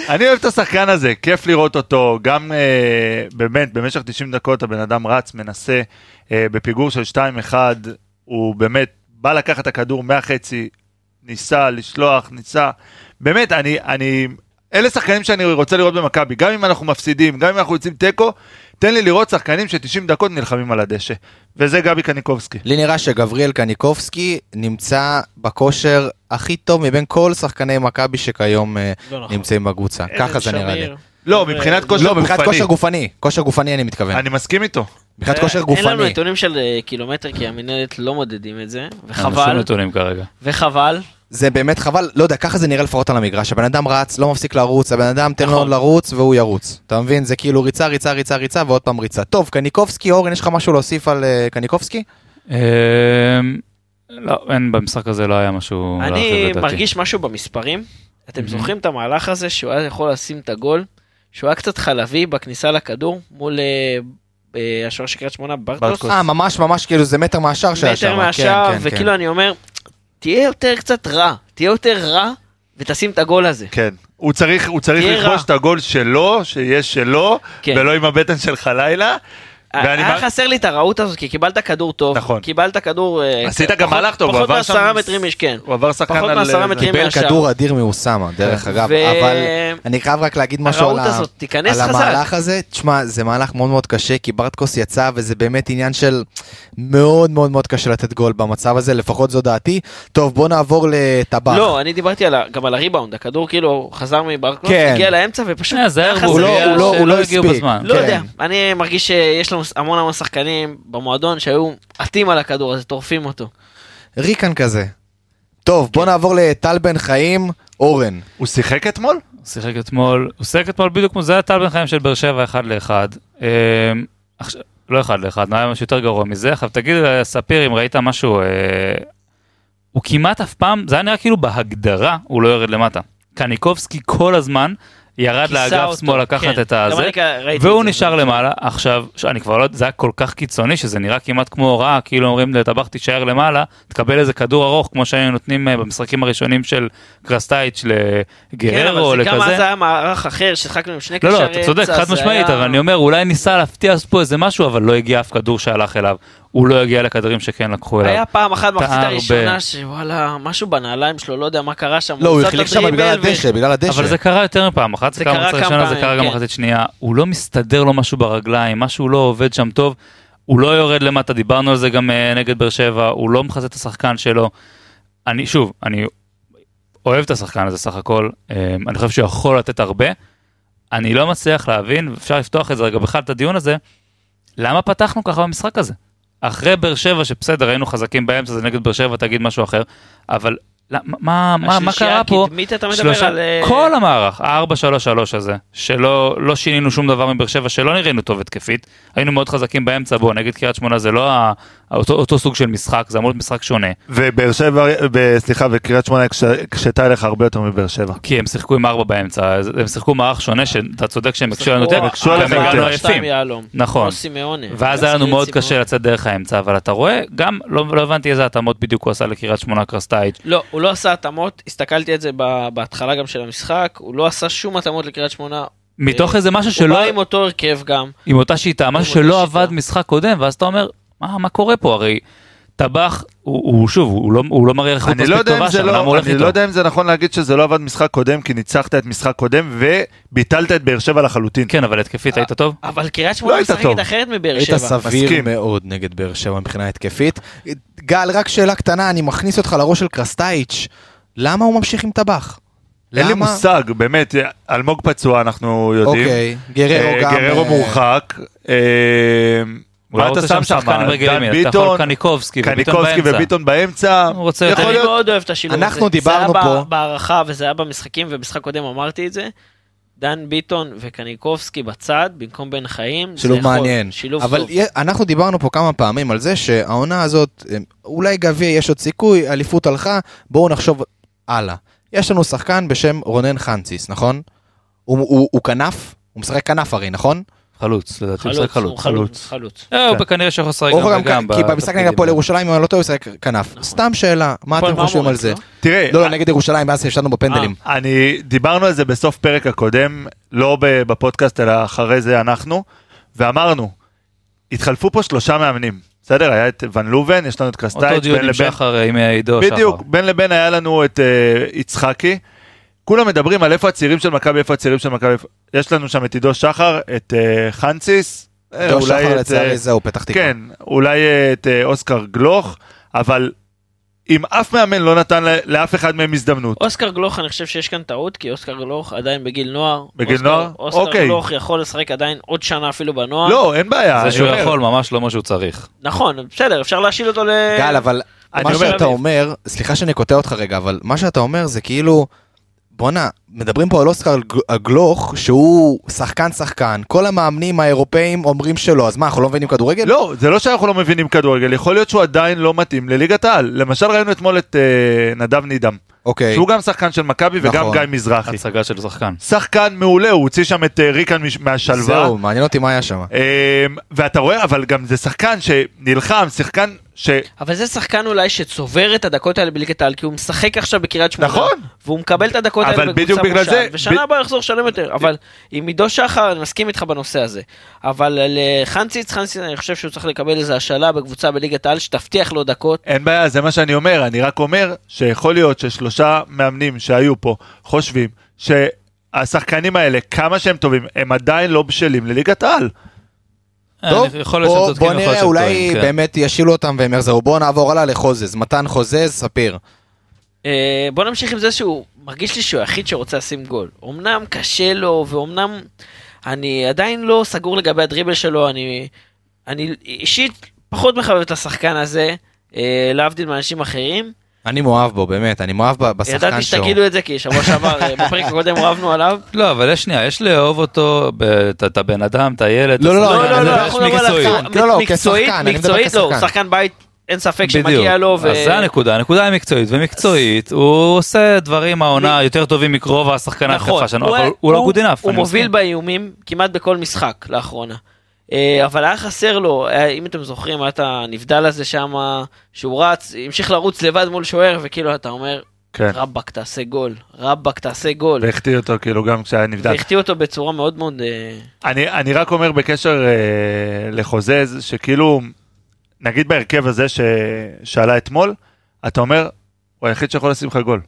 אני אוהב את השחקן הזה, כיף לראות אותו, גם אה, באמת, במשך 90 דקות הבן אדם רץ, מנסה, אה, בפיגור של 2-1, הוא באמת בא לקחת את הכדור מהחצי, ניסה לשלוח, ניסה, באמת, אני, אני, אלה שחקנים שאני רוצה לראות במכבי, גם אם אנחנו מפסידים, גם אם אנחנו יוצאים תיקו, תן לי לראות שחקנים ש-90 דקות נלחמים על הדשא, וזה גבי קניקובסקי. לי נראה שגבריאל קניקובסקי נמצא בכושר הכי טוב מבין כל שחקני מכבי שכיום אה, לא נכון. נמצאים בקבוצה. ככה זה נראה לי. לא, מבחינת כושר לא, מבחינת גופני. כושר גופני. כושר גופני אני מתכוון. אני מסכים איתו. מבחינת אה, כושר אין לנו גופני. נתונים של אה, קילומטר, כי המינהלת לא מודדים את זה, אין לנו וחבל, נתונים כרגע. וחבל. זה באמת חבל, לא יודע, ככה זה נראה לפחות על המגרש. הבן אדם רץ, לא מפסיק לרוץ, הבן אדם תן לו נכון. לרוץ והוא ירוץ. אתה מבין? זה כאילו ריצה, ריצה, ריצה, ריצה ועוד פעם ריצה. טוב, קניקובסקי, אורן, יש לך משהו להוסיף על אה, קניקובסקי? לא, אין, במשחק הזה לא היה משהו... אני להרחיב, לדעתי. מרגיש משהו במספרים. אתם זוכרים את המהלך הזה שהוא היה יכול לשים את הגול, שהוא היה קצת חלבי בכניסה לכדור מול אה, אה, השוער של קריית שמונה, ברטוס. אה, ממש ממש כאילו זה מטר מהשער שהיה שם. מטר כן, מהשער, כן, וכאילו אני אומר, תהיה יותר קצת רע, תהיה יותר רע, ותשים את הגול הזה. כן. הוא צריך, הוא צריך לכבוש רע. את הגול שלו, שיהיה שלו, כן. ולא עם הבטן שלך לילה. ואני היה חסר לי את הרעות הזאת, כי קיבלת כדור טוב, נכון. קיבלת כדור... אה, עשית גם פחות- מהלך טוב, הוא פחות עבר שם- מעשרה מטרים יש, כן. הוא עבר שחקן פחות. מעשרה אה. קיבל. כדור אדיר מאוסמה, דרך אגב, אבל אני חייב רק להגיד משהו על. המהלך הזה. תשמע, זה מהלך מאוד מאוד קשה, כי ברטקוס יצא, וזה באמת עניין של מאוד מאוד מאוד קשה לתת גול במצב הזה, לפחות זו דעתי. טוב, בוא נעבור לטבח. לא, אני דיברתי גם על הריבאונד, הכדור כאילו חזר מברקלוס, כן. הגיע לאמצע ופשוט... אה. הוא לא- לא- לא הספיק. בזמן. לא כן. יודע, אני מרגיש שיש לנו המון המון שחקנים במועדון שהיו עטים על הכדור הזה, טורפים אותו. ריקן כזה. טוב, בוא נעבור לטל בן חיים, אורן. הוא שיחק אתמול? הוא שיחק אתמול, הוא שיחק אתמול בדיוק כמו זה היה טל בן חיים של באר שבע אחד לאחד. אמ, לא אחד לאחד, היה משהו יותר גרוע מזה. עכשיו תגיד אה, ספיר אם ראית משהו, אה, הוא כמעט אף פעם, זה היה נראה כאילו בהגדרה הוא לא יורד למטה. קניקובסקי כל הזמן ירד לאגף שמאל לקחת כן. את הזה, והוא. נשאר למעלה. עכשיו, אני כבר לא יודע, זה היה כל כך קיצוני שזה נראה כמעט כמו הוראה, כאילו אומרים לטבח תישאר למעלה, תקבל איזה כדור ארוך כמו שהיינו נותנים אה, במשחקים הראשונים של קרסטייץ' כן, לגררו או אבל זה גם אז לכזה. היה מערך אחר, שיחקנו עם שני לא, קשרי לא, אמצע. אתה צודק, חד משמעית, אבל אני אומר, אולי ניסה להפתיע פה איזה משהו, אבל לא הגיע אף כדור שהלך אליו. הוא לא הגיע לכדורים שכן לקחו אליו. היה פעם אחת במחצית הראשונה. שוואלה, משהו בנעליים שלו, לא יודע מה קרה שם. לא, הוא החליק שם בגלל הדשא, בגלל הדשא. אבל זה קרה יותר מפעם אחת, זה קרה במחצית כמה ראשונה, זה פעמים, קרה גם כן. במחצית שנייה. הוא לא מסתדר לו משהו ברגליים, משהו לא עובד שם טוב. הוא לא יורד למטה, דיברנו על זה גם אה, נגד באר שבע, הוא לא מחזק את השחקן שלו. אני, שוב, אני אוהב את השחקן הזה סך הכל, אה, אני חושב שהוא יכול לתת הרבה. אני לא מצליח להבין, אפשר לפתוח את זה רגע בכלל את הדיון הזה, למה פתחנו ככה במשחק הזה? אחרי באר שבע, שבסדר, היינו חזקים באמצע, זה נגד באר שבע, תגיד משהו אחר, אבל מה, מה, מה השלישייה קרה פה? הקדמית אתה מדבר שלושה, על... אה, כל המערך, ה-4-3-3 הזה, שלא לא שינינו שום דבר מבאר שבע, שלא נראינו טוב התקפית, היינו מאוד חזקים באמצע, בוא נגיד קריית שמונה זה לא ה- אותו, אותו סוג של משחק, זה אמור להיות משחק שונה, ובאר שבע, סליחה, וקריית שמונה הקש- הקשתה אליך הרבה יותר מבאר שבע. כי הם שיחקו עם ארבע באמצע, הם שיחקו מערך שונה, שאתה צודק שהם הקשו לנו יותר, או הקשו עליך גם יותר. הגענו עייפים. נכון. ואז היה לנו מאוד קשה. לצאת דרך האמצע, אבל אתה רואה, גם לא, לא הבנתי איזה התאמות בדיוק הוא עשה לקריית שמונה קרסטייץ'. לא, הוא לא עשה התאמות, הסתכלתי על זה בהתחלה גם של המשחק, הוא לא עשה שום התאמות לקריית שמונה. מתוך אה, איזה משהו הוא שלא, בא עם אותו הרכב גם. עם אותה שיטה, משהו שלא. עבד משחק קודם, ואז אתה אומר, מה קורה פה? הרי טבח, הוא, הוא שוב, הוא לא, הוא לא מראה איכות אני לא מספיק אם טובה זה שם, למה הוא לא, הולך אני לא איתו? יודע אם זה נכון להגיד שזה לא עבד משחק קודם, כי ניצחת את משחק קודם וביטלת את באר שבע לחלוטין. כן, אבל התקפית היית טוב? אבל קריית שמונה היית טוב. משחקת אחרת מבאר היית שבע. סביר מסכים. מאוד נגד באר שבע מבחינה התקפית. גל, רק שאלה קטנה, אני מכניס אותך לראש של קרסטייץ', למה הוא ממשיך עם טבח? אין לי למה? מושג, באמת, אלמוג פצוע אנחנו יודעים. אוקיי, גררו אה, גם... גררו אה, מורחק. הוא מה אתה רוצה שם שם דן ימין, אתה יכול ביטון, קניקובסקי וביטון קניקובסקי באמצע. וביטון באמצע. הוא רוצה יותר- אני מאוד אוהב את השילוב הזה. אנחנו דיברנו זה היה פה- בהערכה וזה היה במשחקים, ובמשחק קודם אמרתי את זה. דן ביטון וקניקובסקי בצד, במקום בן חיים. שילוב מעניין. שילוב אבל טוב. יה- אנחנו דיברנו פה כמה פעמים על זה שהעונה הזאת, אולי גביע יש עוד סיכוי, אליפות הלכה, בואו נחשוב הלאה. יש לנו שחקן בשם רונן חנציס, נכון? הוא, הוא, הוא כנף? הוא משחק כנף הרי, נכון? חלוץ, לדעתי הוא משחק חלוץ, חלוץ. חלוץ, חלוץ. אה, הוא כנראה שיכול לשחק גם. כי במשחק נגד הפועל ירושלים, אם אני לא טועה, הוא ישחק כנף. סתם שאלה, מה אתם חושבים על זה? לא? תראה, לא, לא, נגד ירושלים, ואז ישבנו בפנדלים. אני, דיברנו על זה בסוף פרק הקודם, לא ב- בפודקאסט, אלא אחרי זה אנחנו, ואמרנו, התחלפו פה שלושה מאמנים, בסדר? היה את ון לובן, יש לנו את אותו קרסטייץ', דיון בין עם לבין, שחר, אה, עם עידו שחר. בדיוק, בין לבין היה לנו את אה, יצחקי. כולם מדברים על איפה הצעירים של מכבי, איפה הצעירים של מכבי, יש לנו שם את עידו שחר, את אה, חנציס, אה, אולי שחר את, לצערי אה, זהו, פתח תקווה. כן, אולי את אה, אוסקר גלוך, אבל אם אף מאמן לא נתן לאף אחד מהם הזדמנות, אוסקר גלוך, אני חושב שיש כאן טעות, כי אוסקר גלוך עדיין בגיל נוער. בגיל אוסקר- נוער? אוסקר אוקיי. גלוך יכול לשחק עדיין עוד שנה אפילו בנוער. לא, אין בעיה, זה שהוא אומר, יכול, ממש לא מה שהוא צריך. נכון, בסדר, אפשר להשאיל אותו ל... גל, אבל מה שאתה אומר, סליחה שאני קוטע אותך רגע, אבל מה שאתה אומר זה כאילו, בואנה, מדברים פה על אוסקר הגלוך, שהוא שחקן שחקן, כל המאמנים האירופאים אומרים שלא, אז מה, אנחנו לא מבינים כדורגל? לא, זה לא שאנחנו לא מבינים כדורגל, יכול להיות שהוא עדיין לא מתאים לליגת העל. למשל ראינו אתמול את אה, נדב נידם, אוקיי, שהוא גם שחקן של מכבי וגם נכון. גיא מזרחי. הצגה של שחקן. שחקן מעולה, הוא הוציא שם את אה, ריקן מש- מהשלווה. זהו, מעניין אותי מה היה שם. אה, ואתה רואה, אבל גם זה שחקן שנלחם, שחקן ש... אבל זה שחקן אולי שצובר את הדקות האלה בליגת העל, כי הוא משחק עכשיו בקריית שמונה. נכון. והוא מקבל את הדקות אבל האלה בדיוק בקבוצה בגלל מושל, זה- ושנה ב- הבאה יחזור לשלם יותר. אבל עם עידו שחר, אני מסכים איתך בנושא הזה. אבל לחנציץ, חנציץ, אני חושב שהוא צריך לקבל איזו השאלה בקבוצה בליגת העל, שתבטיח לו דקות. אין בעיה, זה מה שאני אומר, אני רק אומר שיכול להיות ששלושה מאמנים שהיו פה חושבים שהשחקנים האלה, כמה שהם טובים, הם עדיין לא בשלים לליגת העל. טוב, אה, להיות בוא- בוא נראה, אולי כן. באמת ישילו אותם והם יחזרו. בואו נעבור הלאה לחוזז. מתן חוזז, ספיר. אה, בוא נמשיך עם זה שהוא מרגיש לי שהוא היחיד שרוצה לשים גול. אמנם קשה לו, ואומנם אני עדיין לא סגור לגבי הדריבל שלו, אני, אני אישית פחות מחבב את השחקן הזה, אה, להבדיל מאנשים אחרים. אני מאוהב בו, באמת, אני מאוהב ב- בשחקן ידעתי שלו. שתגידו את זה, כי שבוע שעבר, אה, בפרק הקודם רבנו עליו. לא, אבל יש שנייה, יש לאהוב אותו, את הבן אדם, את הילד. לא, לא, לא, לא, לא, אנחנו מדברים על. השחקן- לא, לא, מקצועית, כשחקן, אני מדבר מקצועית לא, הוא כשחקן. שחקן בית, אין ספק. שמגיע לו. ו- אז זה הנקודה, הנקודה היא מקצועית, ומקצועית, הוא עושה דברים העונה יותר טובים מקרוב השחקן ההתקפה נכון, שלנו, אבל הוא לא good enough. הוא מוביל. באיומים כמעט בכל משחק לאחרונה. אה, אבל היה חסר לו, היה- אם אתם זוכרים, היה את הנבדל הזה שם, שהוא רץ, המשיך לרוץ לבד מול שוער, וכאילו אתה אומר, כן. רבאק תעשה גול, רבאק תעשה גול. והחטיא אותו כאילו גם כשהיה נבדל. והחטיא אותו בצורה מאוד מאוד... אה, אני, אני רק אומר בקשר אה, לחוזז, שכאילו, נגיד בהרכב הזה ש, שעלה אתמול, אתה אומר, הוא היחיד שיכול לשים לך גול.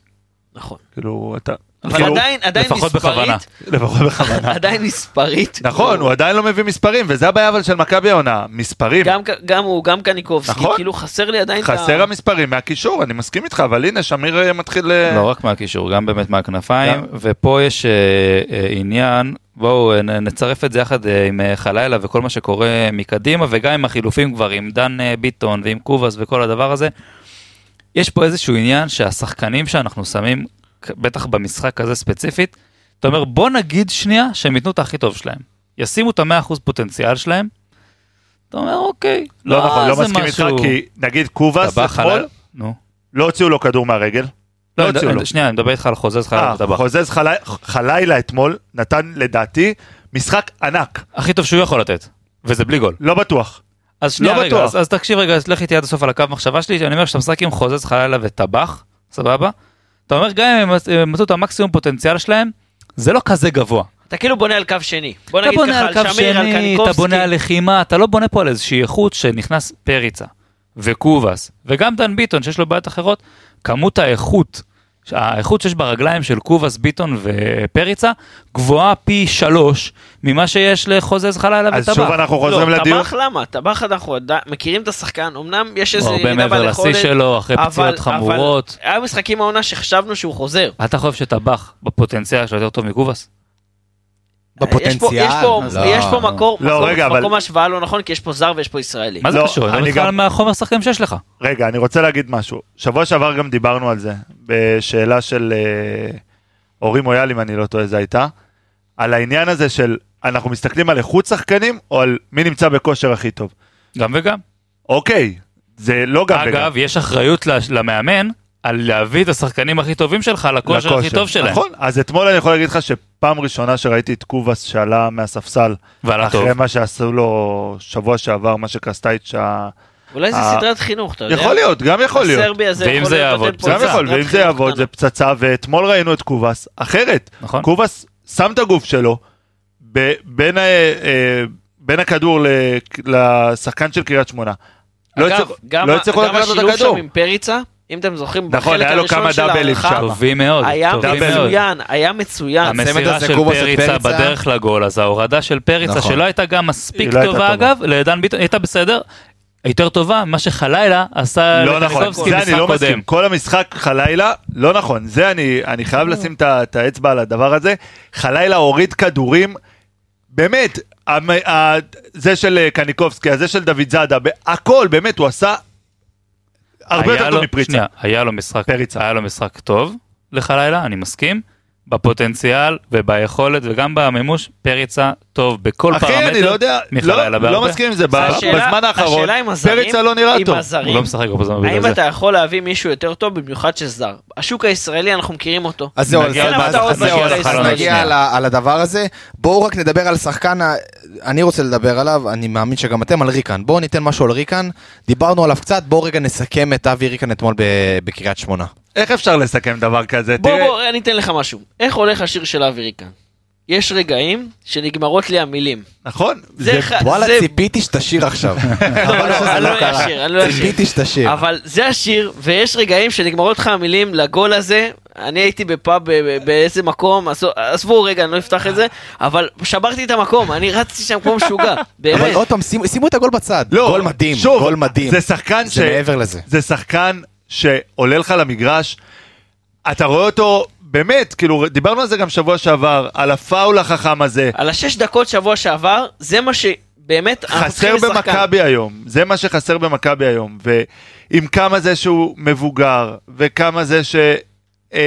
נכון. כאילו, אתה... אבל כאילו, עדיין, עדיין לפחות בכוונה. לפחות בכוונה. עדיין מספרית. נכון, הוא עדיין לא מביא מספרים, וזה הבעיה אבל של מכבי העונה, מספרים. גם, גם הוא, גם קניקובסקי, נכון. כאילו חסר לי עדיין. חסר המספרים מהקישור, אני מסכים איתך, אבל הנה, שמיר אה, מתחיל... אה, לא רק מהקישור, גם באמת מהכנפיים, גם. ופה יש אה, אה, עניין, בואו נצרף את זה יחד אה, עם חלילה וכל מה שקורה מקדימה, וגם עם החילופים כבר, עם דן אה, ביטון ועם קובאס וכל הדבר הזה. יש פה איזשהו עניין שהשחקנים שאנחנו שמים, בטח במשחק הזה ספציפית, אתה אומר בוא נגיד שנייה שהם ייתנו את הכי טוב שלהם. ישימו את המאה אחוז פוטנציאל שלהם. אתה אומר אוקיי, לא נכון, לא מסכים איתך, משהו- כי נגיד קובאס אתמול, נו. לא הוציאו לו כדור מהרגל. לא לא, הוציאו לו. אני- שנייה, אני מדבר איתך על חוזז חלילה אה, וטבח. חוזז חלי- חלילה אתמול, נתן לדעתי משחק ענק, הכי טוב שהוא יכול לתת, וזה בלי גול. לא בטוח. אז שנייה לא רגע, בטוח. אז, אז תקשיב רגע, אז לך איתי עד הסוף על הקו מחשבה שלי, שאני אומר שאתה משחק עם חוזז חלילה וטבח, סבבה? אתה אומר גם אם הם מצ- הם מצאו את המקסימום פוטנציאל שלהם, זה לא כזה גבוה. אתה כאילו בונה על קו שני. בוא נגיד ככה, על קו שמיר, על שני, אתה קניקובסקי. בונה על לחימה, אתה לא בונה פה על איזושהי איכות שנכנס פריצה וקובאס, וגם דן ביטון שיש לו בעיות אחרות, כמות האיכות, האיכות שיש ברגליים של קובאס, ביטון ופריצה, גבוהה פי שלוש ממה שיש לחוזז חלילה אז וטבח. שוב אנחנו חוזרים לא, לדיון. טבח למה? טבח אנחנו עדיין מכירים את השחקן, אמנם יש איזה הוא הרבה ירידה מעבר ביכולת, לשיא שלו, אחרי אבל- פציעות חמורות. אבל היה משחקים העונה שחשבנו שהוא חוזר. אתה חושב שטבח בפוטנציאל שלו יותר טוב מקובאס? בפוטנציאל. יש פה, לא. יש פה מקור, לא, מקום, רגע, אבל- מקום השוואה לא נכון, כי יש פה זר ויש פה ישראלי. מה זה לא, קשור? אני אני מדבר איתך גם- מהחומר שחקנים שיש לך. רגע, אני רוצה להגיד משהו. שבוע שעבר גם דיברנו על זה, בשאלה של אה, אורי מויאל, אם אני לא טועה, זה הייתה, על העניין הזה של אנחנו מסתכלים על איכות שחקנים, או על מי נמצא בכושר הכי טוב. גם וגם. אוקיי, זה לא גם וגם. אגב, יש אחריות ל- למאמן על להביא את השחקנים הכי טובים שלך לכושר הכי. טוב שלהם. נכון, אז אתמול אני יכול להגיד לך פעם ראשונה שראיתי את קובאס שעלה מהספסל, ועלה אחרי טוב. מה שעשו לו שבוע שעבר, מה שקרסטייץ' ה... אולי זה סדרת חינוך, אתה יודע? יכול להיות, גם יכול להיות. הסרבי הזה ואם זה יעבוד, גם. יכול, ואם זה יעבוד. זה פצצה, ואתמול ראינו את קובאס אחרת. נכון. קובאס שם את הגוף שלו בין, אה, בין הכדור ל- לשחקן של קריית שמונה. לא אגב, גם לא גם השילוב. שם עם פריצה, אם אתם זוכרים, נכון, בחלק היה לו הראשון כמה של דאבלים ההערכה, שם. טובים מאוד, היה טובים מאוד. מצוין, היה מצוין. המסירה של פריצה פריצה. בדרך לגול, אז ההורדה של פריצה, נכון. שלא הייתה גם מספיק לא הייתה טובה טובה. אגב, לעידן ביטון, הייתה בסדר, יותר טובה ממה שחלילה עשה לא נכון, לקניקובסקי זה משחק אני לא קודם. מסכים. כל המשחק חלילה, לא נכון. זה אני, אני חייב לשים את האצבע על הדבר הזה. חלילה הוריד כדורים, באמת, המ- זה של אה, קניקובסקי, הזה של דוד זאדה, הכל, באמת, הוא עשה הרבה יותר טוב מפריצה. שנייה, היה לו משחק, פריצה. היה לו משחק טוב לחלילה, אני מסכים. בפוטנציאל וביכולת וגם במימוש, פריצה טוב בכל אחי, פרמטר. אני לא יודע, לא- בהרבה. לא מסכים עם זה. ב- השאלה- בזמן האחרון, הזרים, פריצה לא נראה טוב. הזרים, הוא לא משחק הרבה זמן בגלל האם זה. אתה יכול להביא מישהו יותר טוב, במיוחד שזר? השוק הישראלי, אנחנו מכירים אותו. אז זהו, אז נגיע החלון נגיע. על הדבר הזה. בואו רק נדבר על שחקן, אני רוצה לדבר עליו, אני מאמין שגם אתם, על ריקן. בואו ניתן משהו על ריקן, דיברנו עליו קצת, בואו רגע נסכם את אבי ריקן אתמול בקריית שמונה. איך אפשר לסכם דבר כזה? בוא, תראה, בוא, אני אתן לך משהו. איך הולך השיר של אבי ריקן? יש רגעים שנגמרות לי המילים. נכון, זה זה- ח- וואלה, זה- ציפיתי שתשיר עכשיו. לא, חבל לא, אני לא לא קרה. אשיר, אני לא אשיר. ציפיתי שתשיר. אבל זה השיר, ויש רגעים שנגמרות לך המילים לגול הזה. אני הייתי בפאב ב- ב- באיזה מקום, עזבו רגע, אני לא אפתח את זה, אבל שברתי את המקום, אני רצתי שם כמו משוגע, אבל באמת. עוד פעם, שימו את הגול בצד. לא, גול מדהים, גול מדהים. זה שחקן ש... זה מעבר לזה. זה שחקן שעולה לך למגרש, אתה רואה אותו, באמת, כאילו, דיברנו על זה גם שבוע שעבר, על הפאול החכם הזה. על השש דקות שבוע שעבר, זה מה שבאמת אנחנו חסר צריכים לשחקן. במכבי היום, זה מה שחסר במכבי היום, ועם כמה זה שהוא מבוגר, וכמה זה ש... אמ,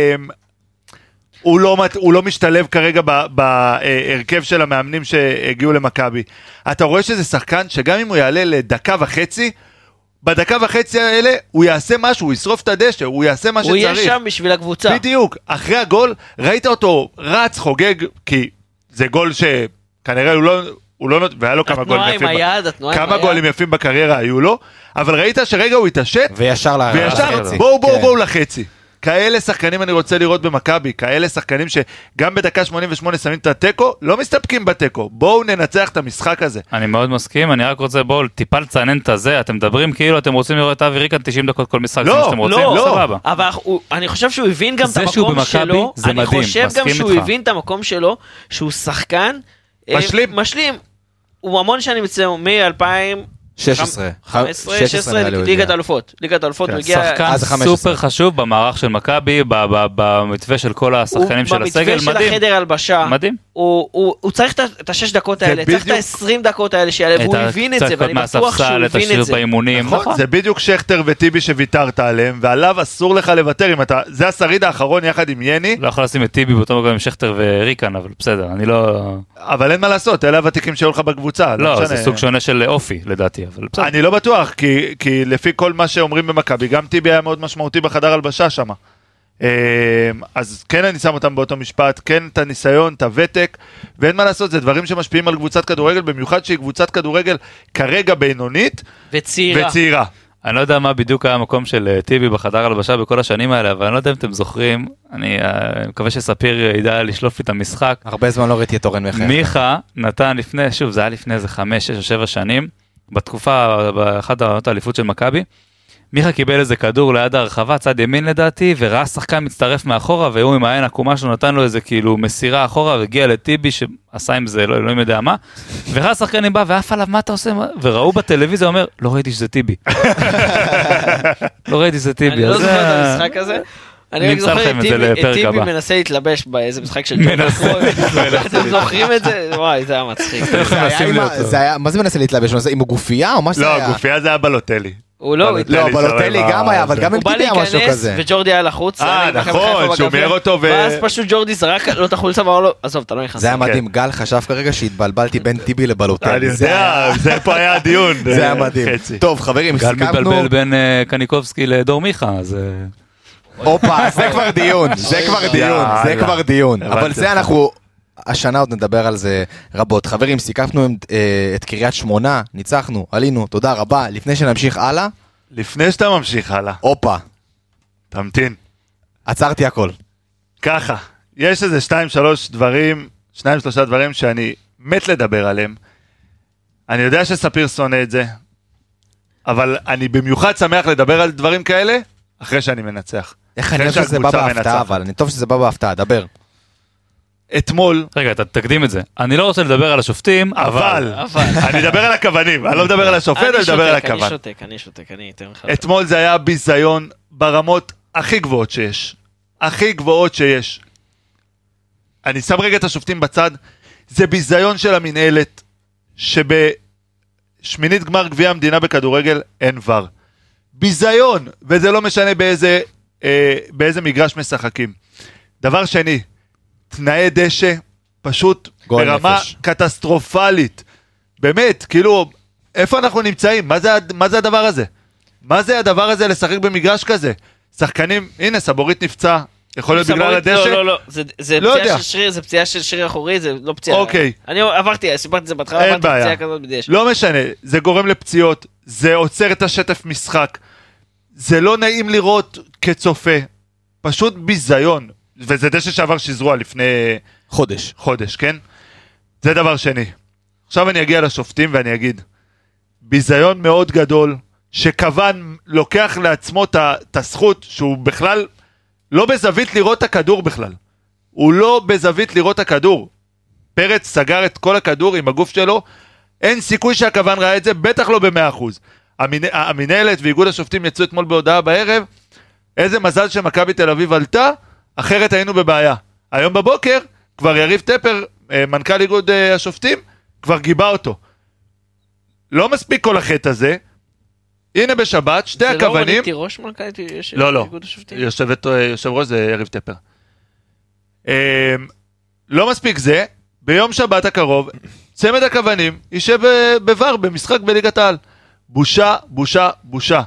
הוא לא, מת- הוא לא משתלב כרגע בהרכב של המאמנים שהגיעו למכבי. אתה רואה שזה שחקן שגם אם הוא יעלה לדקה וחצי, בדקה וחצי האלה הוא יעשה משהו, הוא ישרוף את הדשא, הוא יעשה מה הוא שצריך. יהיה שם בשביל הקבוצה. בדיוק, אחרי הגול, ראית אותו רץ, חוגג, כי זה גול שכנראה הוא לא... הוא לא נות... והיה לו כמה גולים התנועה יפים. עם ב- היד, התנועה עם כמה היד. גולים יפים בקריירה היו לו, אבל ראית שרגע הוא התעשת, וישר וישר לחצי. בואו בואו כן. בואו לחצי. כאלה שחקנים אני רוצה לראות במכבי, כאלה שחקנים שגם בדקה 88 שמים את התיקו, לא מסתפקים בתיקו, בואו ננצח את המשחק הזה. אני מאוד מסכים, אני רק רוצה בואו טיפה לצנן את הזה, אתם מדברים כאילו אתם רוצים לראות את אבי ריקן 90 דקות כל משחק, לא, שאתם רוצים, לא, לא. סבבה. אבל הוא- אני חושב שהוא הבין גם את המקום במכבי, שלו, זה אני מדהים, חושב גם שהוא איתך. הבין את המקום שלו, שהוא שחקן אה, משלים. משלים. הוא המון שנים אצלנו, מ-2015, 16. 16, נראה לי הוא ליגת הגיע. אלופות. ליגת אלופות כן, הוא הגיע... שחקן אז 15. סופר חשוב במערך של מכבי, ב- ב- במתווה של כל השחקנים של הסגל, במתווה של מדהים. החדר הלבשה. מדהים. הוא, הוא, הוא צריך את השש דקות זה האלה, צריך את ה-20 דקות האלה שיעלה, והוא הבין את זה, ואני בטוח שהוא מהספסל, את הבין את השיר זה. באימונים, נכון, נכון. זה בדיוק שכטר וטיבי שוויתרת עליהם, ועליו אסור לך לוותר אם אתה, זה השריד האחרון יחד עם יני, לא יכול לשים את טיבי באותו מקום עם שכטר וריקן, אבל בסדר, אני לא... אבל אין מה לעשות, אלה הוותיקים שהיו לך בקבוצה. לא, משנה. זה סוג שונה של אופי, לדעתי, אבל בסדר. אני לא בטוח, כי, כי לפי כל מה שאומרים במכבי, גם טיבי היה מאוד משמעותי בחדר הלבשה שם. אז כן אני שם אותם באותו משפט, כן את הניסיון, את הוותק, ואין מה לעשות, זה דברים שמשפיעים על קבוצת כדורגל, במיוחד שהיא קבוצת כדורגל כרגע בינונית וצעירה. וצעירה. אני לא יודע מה בדיוק היה המקום של אה, טיבי בחדר הלבשה בכל השנים האלה, אבל אני לא יודע אם אתם זוכרים, אני אה, מקווה שספיר ידע לשלוף לי את המשחק. הרבה זמן לא ראיתי את אורן מחייך. מיכה נתן לפני, שוב, זה היה לפני איזה חמש, שש או שבע שנים, בתקופה, באחת העונות האליפות של מכבי. מיכה קיבל איזה כדור ליד הרחבה, צד ימין לדעתי, וראה שחקן מצטרף מאחורה, והוא עם העין עקומה שלו נתן לו איזה כאילו מסירה אחורה, והגיע לטיבי שעשה עם זה, לא אלוהים יודע מה, וראה שחקנים בא ועף עליו, מה אתה עושה? מה?" וראו בטלוויזיה, אומר, לא ראיתי שזה טיבי. לא ראיתי שזה טיבי. אני לא זוכר את המשחק הזה. אני רק זוכר את טיבי-. מנסה להתלבש באיזה משחק של מנסה. אתם זוכרים את זה? וואי, זה היה מצחיק. מה זה מנסה להתלבש? עם הגופייה או מה שזה לא, היה? גופייה זה היה בלוטלי. הוא לא, הוא. לא, לי בלוטלי גם היה, אבל. גם עם הוא בא טיבי היה משהו להיכנס כזה. וג'ורדי היה לחוץ. אה, מכבי נכון, שהוא מיהר אותו ו- ואז פשוט ג'ורדי זרק לו את החולצה ואמר לו, עזוב, אתה לא נכנס. זה היה כן. מדהים, גל חשב כרגע שהתבלבלתי בין טיבי לבלוטלי. אני זה יודע, זה פה היה הדיון. זה היה מדהים. טוב חברים, גל סיכמנו, מבלבל בין אה, קניקובסקי לדור מיכה, אז... הופה, זה כבר דיון, זה כבר דיון, זה. כבר דיון. אבל זה. אנחנו השנה עוד נדבר על זה רבות. חברים, סיכפנו את, אה, את קריית שמונה, ניצחנו, עלינו, תודה רבה. לפני שנמשיך הלאה, לפני שאתה ממשיך הלאה, הופה, תמתין. עצרתי הכל. ככה, יש איזה שתיים שלוש דברים, שניים שלושה דברים שאני מת לדבר עליהם. אני יודע שספיר שונא את זה, אבל אני במיוחד שמח לדבר על דברים כאלה אחרי שאני מנצח. איך אני אחרי אוהב שזה בא בהפתעה. אבל אני טוב שזה בא בהפתעה, דבר. אתמול, רגע, אתה תקדים את זה. אני לא רוצה לדבר על השופטים, אבל, אבל... אני אדבר על הכוונים, אני לא מדבר על השופט, אני מדבר על שותק, אני הכוון. שותק, אני שותק, אני אתן לך... אתמול זה היה ביזיון ברמות הכי גבוהות שיש. הכי גבוהות שיש. אני שם רגע את השופטים בצד. זה ביזיון של המינהלת, שבשמינית גמר גביע המדינה בכדורגל אין ור. ביזיון, וזה לא משנה באיזה, אה, באיזה מגרש משחקים. דבר שני, תנאי דשא פשוט ברמה נפש. קטסטרופלית. באמת, כאילו, איפה אנחנו נמצאים? מה זה, מה זה הדבר הזה? מה זה הדבר הזה לשחק במגרש כזה? שחקנים, הנה, סבורית נפצע, יכול להיות בגלל הדשא? לא, לא, לא, זה- זה לא פציעה יודע. של שריר, זה פציעה של שריר אחורי, זה לא פציעה. אוקיי. אני עברתי, סיפרתי את זה בהתחלה, עברתי בעיה. פציעה כזאת בדשא. לא משנה, זה גורם לפציעות, זה עוצר את השטף משחק, זה לא נעים לראות כצופה, פשוט ביזיון, וזה דשא שעבר שזרוע לפני חודש. חודש, כן? זה דבר שני. עכשיו אני אגיע לשופטים ואני אגיד, ביזיון מאוד גדול, שכוון לוקח לעצמו את הזכות שהוא בכלל לא בזווית לראות את הכדור בכלל. הוא לא בזווית לראות את הכדור. פרץ סגר את כל הכדור עם הגוף שלו, אין סיכוי שהכוון ראה את זה, בטח לא במאה אחוז. המנ... המנהלת ואיגוד השופטים יצאו אתמול בהודעה בערב, איזה מזל שמכבי תל אביב עלתה, אחרת היינו בבעיה. היום בבוקר כבר יריב טפר, אה, מנכ"ל איגוד אה, השופטים, כבר גיבה אותו. לא מספיק כל החטא הזה, הנה בשבת, שתי זה לא הכוונים... רונית תירוש מנכ"לית יש- לא, לא. איגוד השופטים? יושבת, יושב ראש זה יריב טפר. לא מספיק זה, ביום שבת הקרוב, צמד הכוונים יישב ב- בVAR במשחק בליגת העל. בושה, בושה, בושה.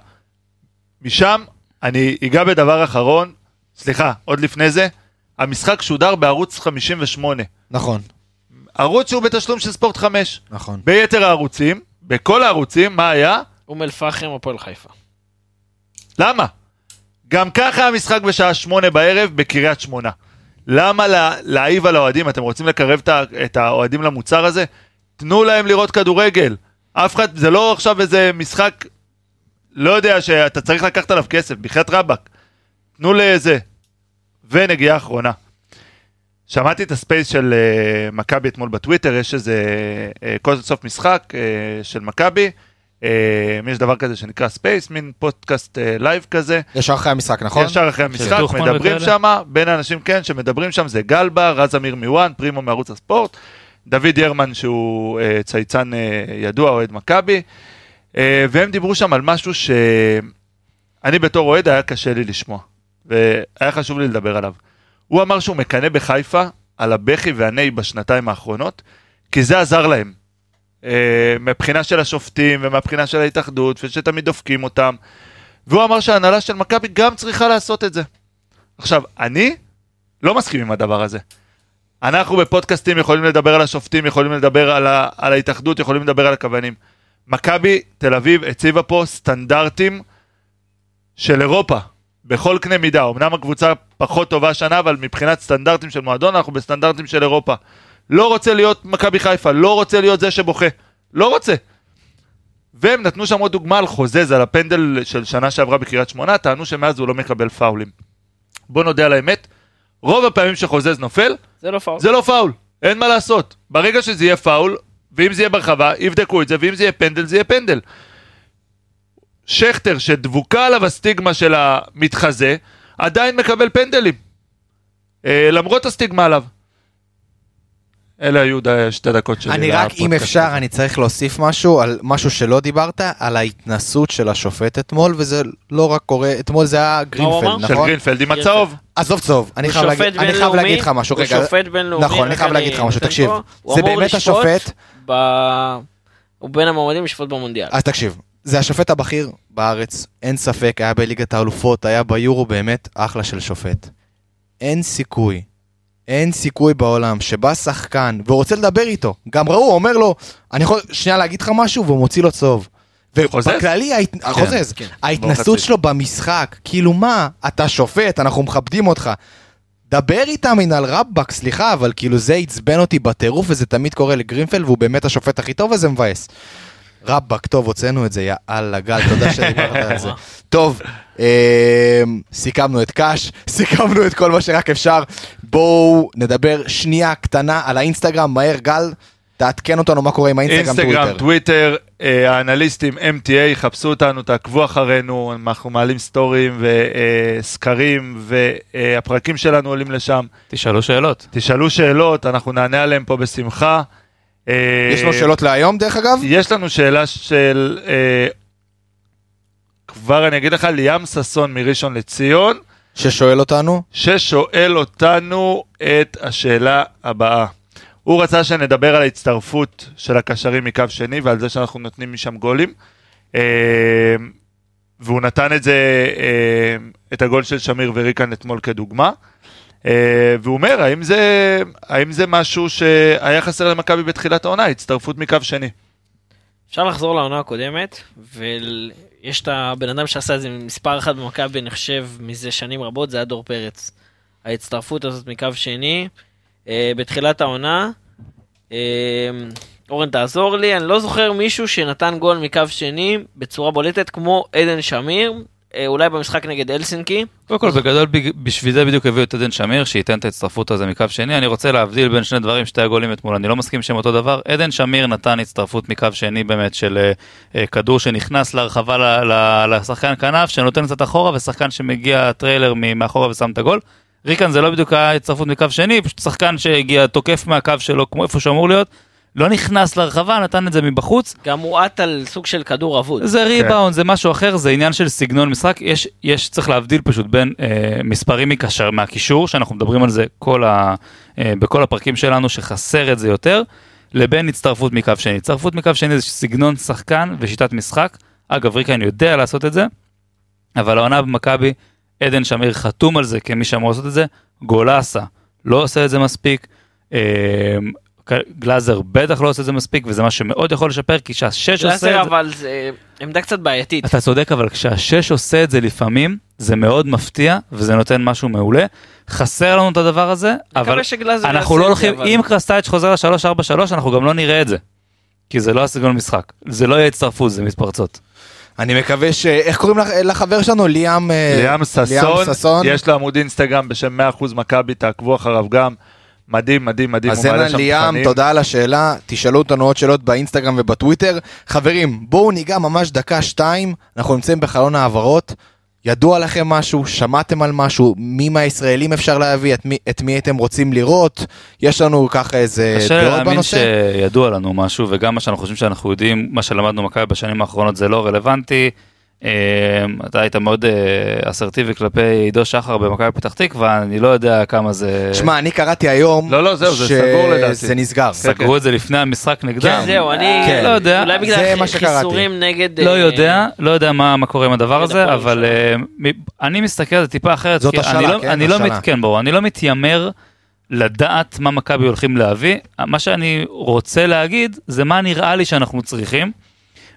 משם אני אגע בדבר אחרון, סליחה, עוד לפני זה, המשחק שודר בערוץ 58. נכון, ערוץ שהוא בתשלום של ספורט 5. נכון. ביתר הערוצים, בכל הערוצים, מה היה? אום אל פחם, הפועל חיפה. למה? גם ככה המשחק בשעה שמונה בערב בקריית שמונה. למה לה, להעיב על האוהדים? אתם רוצים לקרב את האוהדים למוצר הזה? תנו להם לראות כדורגל. אף אחד, זה לא עכשיו איזה משחק, לא יודע שאתה צריך לקחת עליו כסף, בחייאת רבאק. תנו לזה. ונגיעה אחרונה. שמעתי את ה Space של אה, מכבי אתמול בטוויטר, יש איזה אה, כל סוף משחק uh, של מכבי. אה, יש דבר כזה שנקרא Space, מין פודקאסט uh, לייב כזה. ישר אחרי המשחק, נכון? ישר אחרי המשחק, טוחמן מדברים? שם, בין האנשים כן שמדברים שם זה גלבה, רז אמיר מוואן, פרימו מערוץ הספורט, דוד ירמן שהוא uh, צייצן uh, ידוע, אוהד מכבי, uh, והם דיברו שם על משהו שאני בתור אוהד היה קשה לי לשמוע, והיה חשוב לי לדבר עליו. הוא אמר שהוא מקנא בחיפה על הבכי והנהי בשנתיים האחרונות, כי זה עזר להם. Uh, מבחינה של השופטים ומהבחינה של ההתאחדות, ושתמיד דופקים אותם. והוא אמר שההנהלה של מכבי גם צריכה לעשות את זה. עכשיו, אני לא מסכים עם הדבר הזה. אנחנו בפודקאסטים יכולים לדבר על השופטים, יכולים לדבר על, ה, על ההתאחדות, יכולים לדבר על הכוונים. מכבי תל אביב הציבה פה סטנדרטים של אירופה, בכל קנה מידה. אמנם הקבוצה פחות טובה השנה, אבל מבחינת סטנדרטים של מועדון, אנחנו בסטנדרטים של אירופה. לא רוצה להיות מכבי חיפה, לא רוצה להיות זה שבוכה. לא רוצה. והם נתנו שם עוד דוגמה על חוזז, על הפנדל של שנה שעברה בקריית שמונה, טענו שמאז הוא לא מקבל פאולים. בוא נודה על האמת, רוב הפעמים שחוזז נופל, זה לא פאול. זה לא פאול, אין מה לעשות. ברגע שזה יהיה פאול, ואם זה יהיה ברחבה, יבדקו את זה, ואם זה יהיה פנדל, זה יהיה פנדל. שכטר, שדבוקה עליו הסטיגמה של המתחזה, עדיין מקבל פנדלים. אה, למרות הסטיגמה עליו. אלה היו שתי דקות שלי. אני רק, אם אפשר. אני צריך להוסיף משהו על משהו שלא דיברת, על ההתנסות של השופט אתמול, וזה לא רק קורה, אתמול זה היה גרינפלד, אמר? של נכון? גרינפלד עם. הצהוב. עזוב צהוב, אני חייב להגיד- לך משהו, הוא. שופט בינלאומי, נכון, אני חייב להגיד לך משהו, תקשיב, זה באמת השופט, הוא בין המועמדים לשפוט במונדיאל. אז תקשיב, זה השופט הבכיר בארץ, אין ספק, היה בליגת האלופות, היה ביורו באמת אחלה של שופט. אין סיכוי, אין סיכוי בעולם שבא שחקן ורוצה לדבר איתו. גם ראו, אומר לו, אני יכול שנייה להגיד לך משהו, והוא מוציא לו צהוב. ובכללי, ההת... חוזז, כן. ההתנסות. שלו במשחק, כאילו מה, אתה שופט, אנחנו מכבדים אותך. דבר איתם מנהל רבאק, סליחה, אבל כאילו זה עצבן אותי בטירוף, וזה תמיד קורה לגרינפלד, והוא באמת השופט הכי טוב, וזה מבאס. רבאק, טוב, הוצאנו את זה, יא אללה, גל, תודה שדיברת על זה. טוב, אה, סיכמנו את קאש, סיכמנו את כל מה שרק אפשר. בואו נדבר שנייה קטנה על האינסטגרם, מהר, גל, תעדכן אותנו מה קורה עם האינסטגרם אינסטגרם, טוויטר. טוויטר, אה, האנליסטים MTA, חפשו אותנו, תעקבו אחרינו, אנחנו מעלים סטורים וסקרים, והפרקים שלנו עולים לשם. תשאלו שאלות. תשאלו שאלות, אנחנו נענה עליהם פה בשמחה. אה, יש לנו שאלות להיום, דרך אגב? יש לנו שאלה של, אה, כבר אני אגיד לך, ליאם ששון מראשון לציון, ששואל אותנו. ששואל אותנו את השאלה הבאה. הוא רצה שנדבר על ההצטרפות של הקשרים מקו שני ועל זה שאנחנו נותנים משם גולים. אה, והוא נתן את זה, אה, את הגול של שמיר וריקן אתמול כדוגמה. אה, והוא אומר, האם זה, האם זה משהו שהיה חסר למכבי בתחילת העונה, הצטרפות מקו שני? אפשר לחזור לעונה הקודמת, ויש את הבן אדם שעשה את זה מספר אחת במכבי, אני חושב, מזה שנים רבות, זה היה דור פרץ. ההצטרפות הזאת מקו שני, אה, בתחילת העונה, אה, אורן תעזור לי, אני לא זוכר מישהו שנתן גול מקו שני בצורה בולטת כמו עדן שמיר, אולי במשחק נגד אלסינקי. קודם כל, בגדול, בג- בשביל זה בדיוק הביאו את עדן שמיר, שייתן את ההצטרפות הזה מקו שני. אני רוצה להבדיל בין שני דברים, שתי הגולים אתמול, אני לא מסכים שהם אותו דבר. עדן שמיר נתן הצטרפות מקו שני באמת של אה, אה, כדור שנכנס להרחבה לשחקן כנף, שנותן קצת אחורה, ושחקן שמגיע trailer מאחורה ושם את הגול. ריקן זה לא בדיוק היה הצטרפות מקו שני, פשוט שחקן שהגיע תוקף מהקו שלו, כמו איפה שאמור להיות, לא נכנס להרחבה, נתן את זה מבחוץ. גם בועט על סוג של כדור אבוד. זה ריבאונד, זה משהו אחר, זה עניין של סגנון משחק. יש, יש, צריך להבדיל פשוט בין אה, מספרים מקשר, מהקישור, שאנחנו מדברים על זה כל ה, אה, בכל הפרקים שלנו, שחסר את זה יותר, לבין הצטרפות מקו שני. הצטרפות מקו שני זה סגנון שחקן ושיטת משחק. אגב, ריקן יודע לעשות את זה, אבל העונה במכבי, עדן שמיר חתום על זה כמי שאמור לעשות את זה, גולסה לא עושה את זה מספיק. גלאזר בטח לא עושה את זה מספיק, וזה משהו שמאוד יכול לשפר, כי כשהשש עושה את זה... גלאזר אבל זה עמדה קצת בעייתית. אתה צודק, אבל כשהשש עושה את זה לפעמים, זה מאוד מפתיע, וזה נותן משהו מעולה. חסר לנו את הדבר הזה, אבל אנחנו לא הולכים, אבל- אם קרסטייץ' חוזר ל-343, אנחנו גם לא נראה את זה. כי זה לא הסגנון משחק. זה לא יהיה הצטרפות, זה מתפרצות. אני מקווה ש... איך קוראים לח- לחבר שלנו? ליאם... אה, ליאם ששון, ששון. יש לו עמוד אינסטגרם בשם 100% מכבי, תעקבו אחריו גם. מדהים, מדהים, מדהים, אז שם ליאם. תודה על השאלה, תשאלו אותנו עוד שאלות באינסטגרם ובטוויטר. חברים, בואו ניגע ממש דקה-שתיים, אנחנו נמצאים בחלון העברות. ידוע לכם משהו? שמעתם על משהו? מי מהישראלים אפשר להביא? את מי, את מי הייתם רוצים לראות? יש לנו ככה איזה קשה לי דעות להאמין בנושא? שידוע לנו משהו, וגם מה שאנחנו חושבים שאנחנו יודעים, מה שלמדנו מכבי בשנים האחרונות זה לא רלוונטי. אה, אתה היית מאוד אה, אסרטיבי כלפי עידו שחר במכבי פתח תקווה, אני לא יודע כמה זה... שמע, אני קראתי היום לא, לא, זהו, זה סגור לדעתי. שזה נסגר. סגרו את זה לפני המשחק נגדם. כן, זהו, אני כן. לא יודע. אולי זה בגלל מה שקראתי. חיסורים נגד... לא אה, יודע, לא יודע מה, קורה עם הדבר הזה, אבל אני מסתכל על זה טיפה אחרת. זאת כי השאלה, אני לא, כן? אני לא כן, ברור, אני לא מתיימר לדעת מה מכבי הולכים להביא. מה שאני רוצה להגיד זה מה נראה לי שאנחנו צריכים.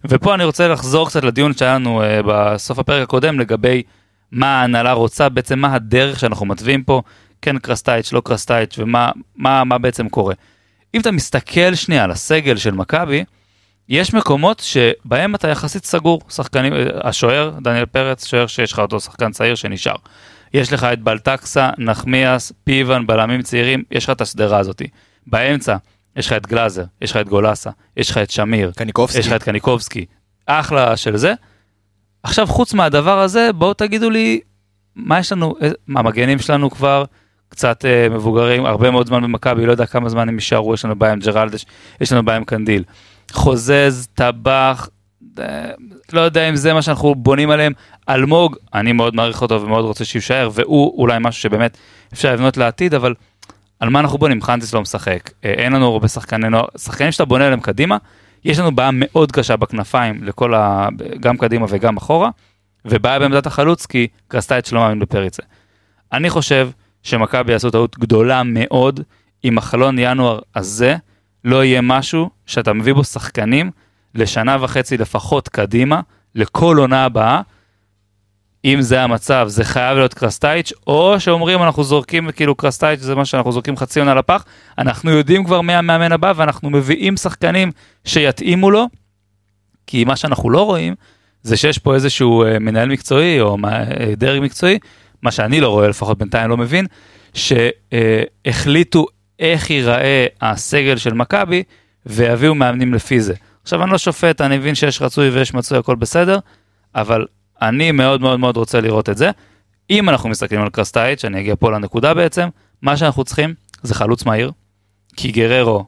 ופה אני רוצה לחזור קצת לדיון שהיה לנו אה, בסוף הפרק הקודם לגבי מה ההנהלה רוצה, בעצם מה הדרך שאנחנו מתווים פה, כן קרסטייץ', לא קרסטייץ', ומה מה, מה בעצם קורה. אם אתה מסתכל שנייה על הסגל של מכבי, יש מקומות שבהם אתה יחסית סגור, שחקנים, אה, השוער, דניאל פרץ, שוער שיש לך אותו שחקן צעיר שנשאר. יש לך את בלטקסה, נחמיאס, פיבן, בלמים צעירים, יש לך את השדרה הזאת. באמצע, יש לך את גלאזר, יש לך את גולסה, יש לך את שמיר, קניקובסקי. יש לך את קניקובסקי, אחלה של זה. עכשיו, חוץ מהדבר הזה, בואו תגידו לי, מה יש לנו, אה, מה, המגנים שלנו כבר קצת אה, מבוגרים, הרבה מאוד זמן במכבי, לא יודע כמה זמן הם יישארו, יש לנו בעיה עם ג'רלדש, יש לנו בעיה עם קנדיל. חוזז, טבח, אה, לא יודע אם זה מה שאנחנו בונים עליהם. אלמוג, אני מאוד מעריך אותו ומאוד רוצה שיישאר, והוא אולי משהו שבאמת אפשר לבנות לעתיד, אבל על מה אנחנו בונים? חנטיס לא משחק, אה, אין לנו הרבה שחקני נוער, שחקנים שאתה בונה עליהם קדימה, יש לנו בעיה מאוד קשה בכנפיים, לכל ה... גם קדימה וגם אחורה, ובעיה בעמדת החלוץ, כי קרסטייץ' לא מאמין בפריצה. אני חושב שמכבי יעשו טעות גדולה מאוד אם החלון ינואר הזה לא יהיה משהו שאתה מביא בו שחקנים לשנה וחצי לפחות קדימה, לכל עונה הבאה. אם זה המצב, זה חייב להיות קרסטייץ', או שאומרים אנחנו זורקים כאילו קרסטייץ' זה מה שאנחנו זורקים חצי עונה לפח, אנחנו יודעים כבר מי המאמן הבא ואנחנו מביאים שחקנים שיתאימו לו, כי מה שאנחנו לא רואים זה שיש פה איזשהו אה, מנהל מקצועי או אה, דרג מקצועי, מה שאני לא רואה לפחות בינתיים לא מבין, שהחליטו איך ייראה הסגל של מכבי ויביאו מאמנים לפי זה. עכשיו אני לא שופט, אני מבין שיש רצוי ויש מצוי, הכל בסדר, אבל אני מאוד מאוד מאוד רוצה לראות את זה. אם אנחנו מסתכלים על קרסטייץ', אני אגיע פה לנקודה בעצם, מה שאנחנו צריכים זה חלוץ מהיר, כי גררו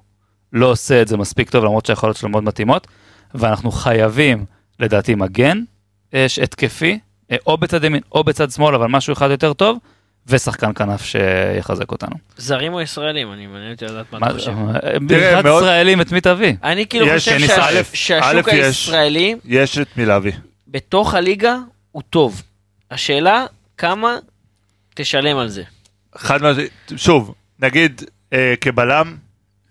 לא עושה את זה מספיק טוב למרות שהיכולות שלו מאוד מתאימות, ואנחנו חייבים לדעתי מגן יש התקפי, אה, או בצד ימין או בצד שמאל, אבל משהו אחד יותר טוב, ושחקן כנף שיחזק אותנו. זרים או ישראלים? אני מעניין אותי לדעת מה אתה חושב. מבחינת מאוד- ישראלים את מי תביא? אני כאילו חושב שהשוק. הישראלי יש את מי להביא. בתוך הליגה הוא טוב. השאלה כמה תשלם על זה. חד משמעית, שוב, נגיד אה, כבלם,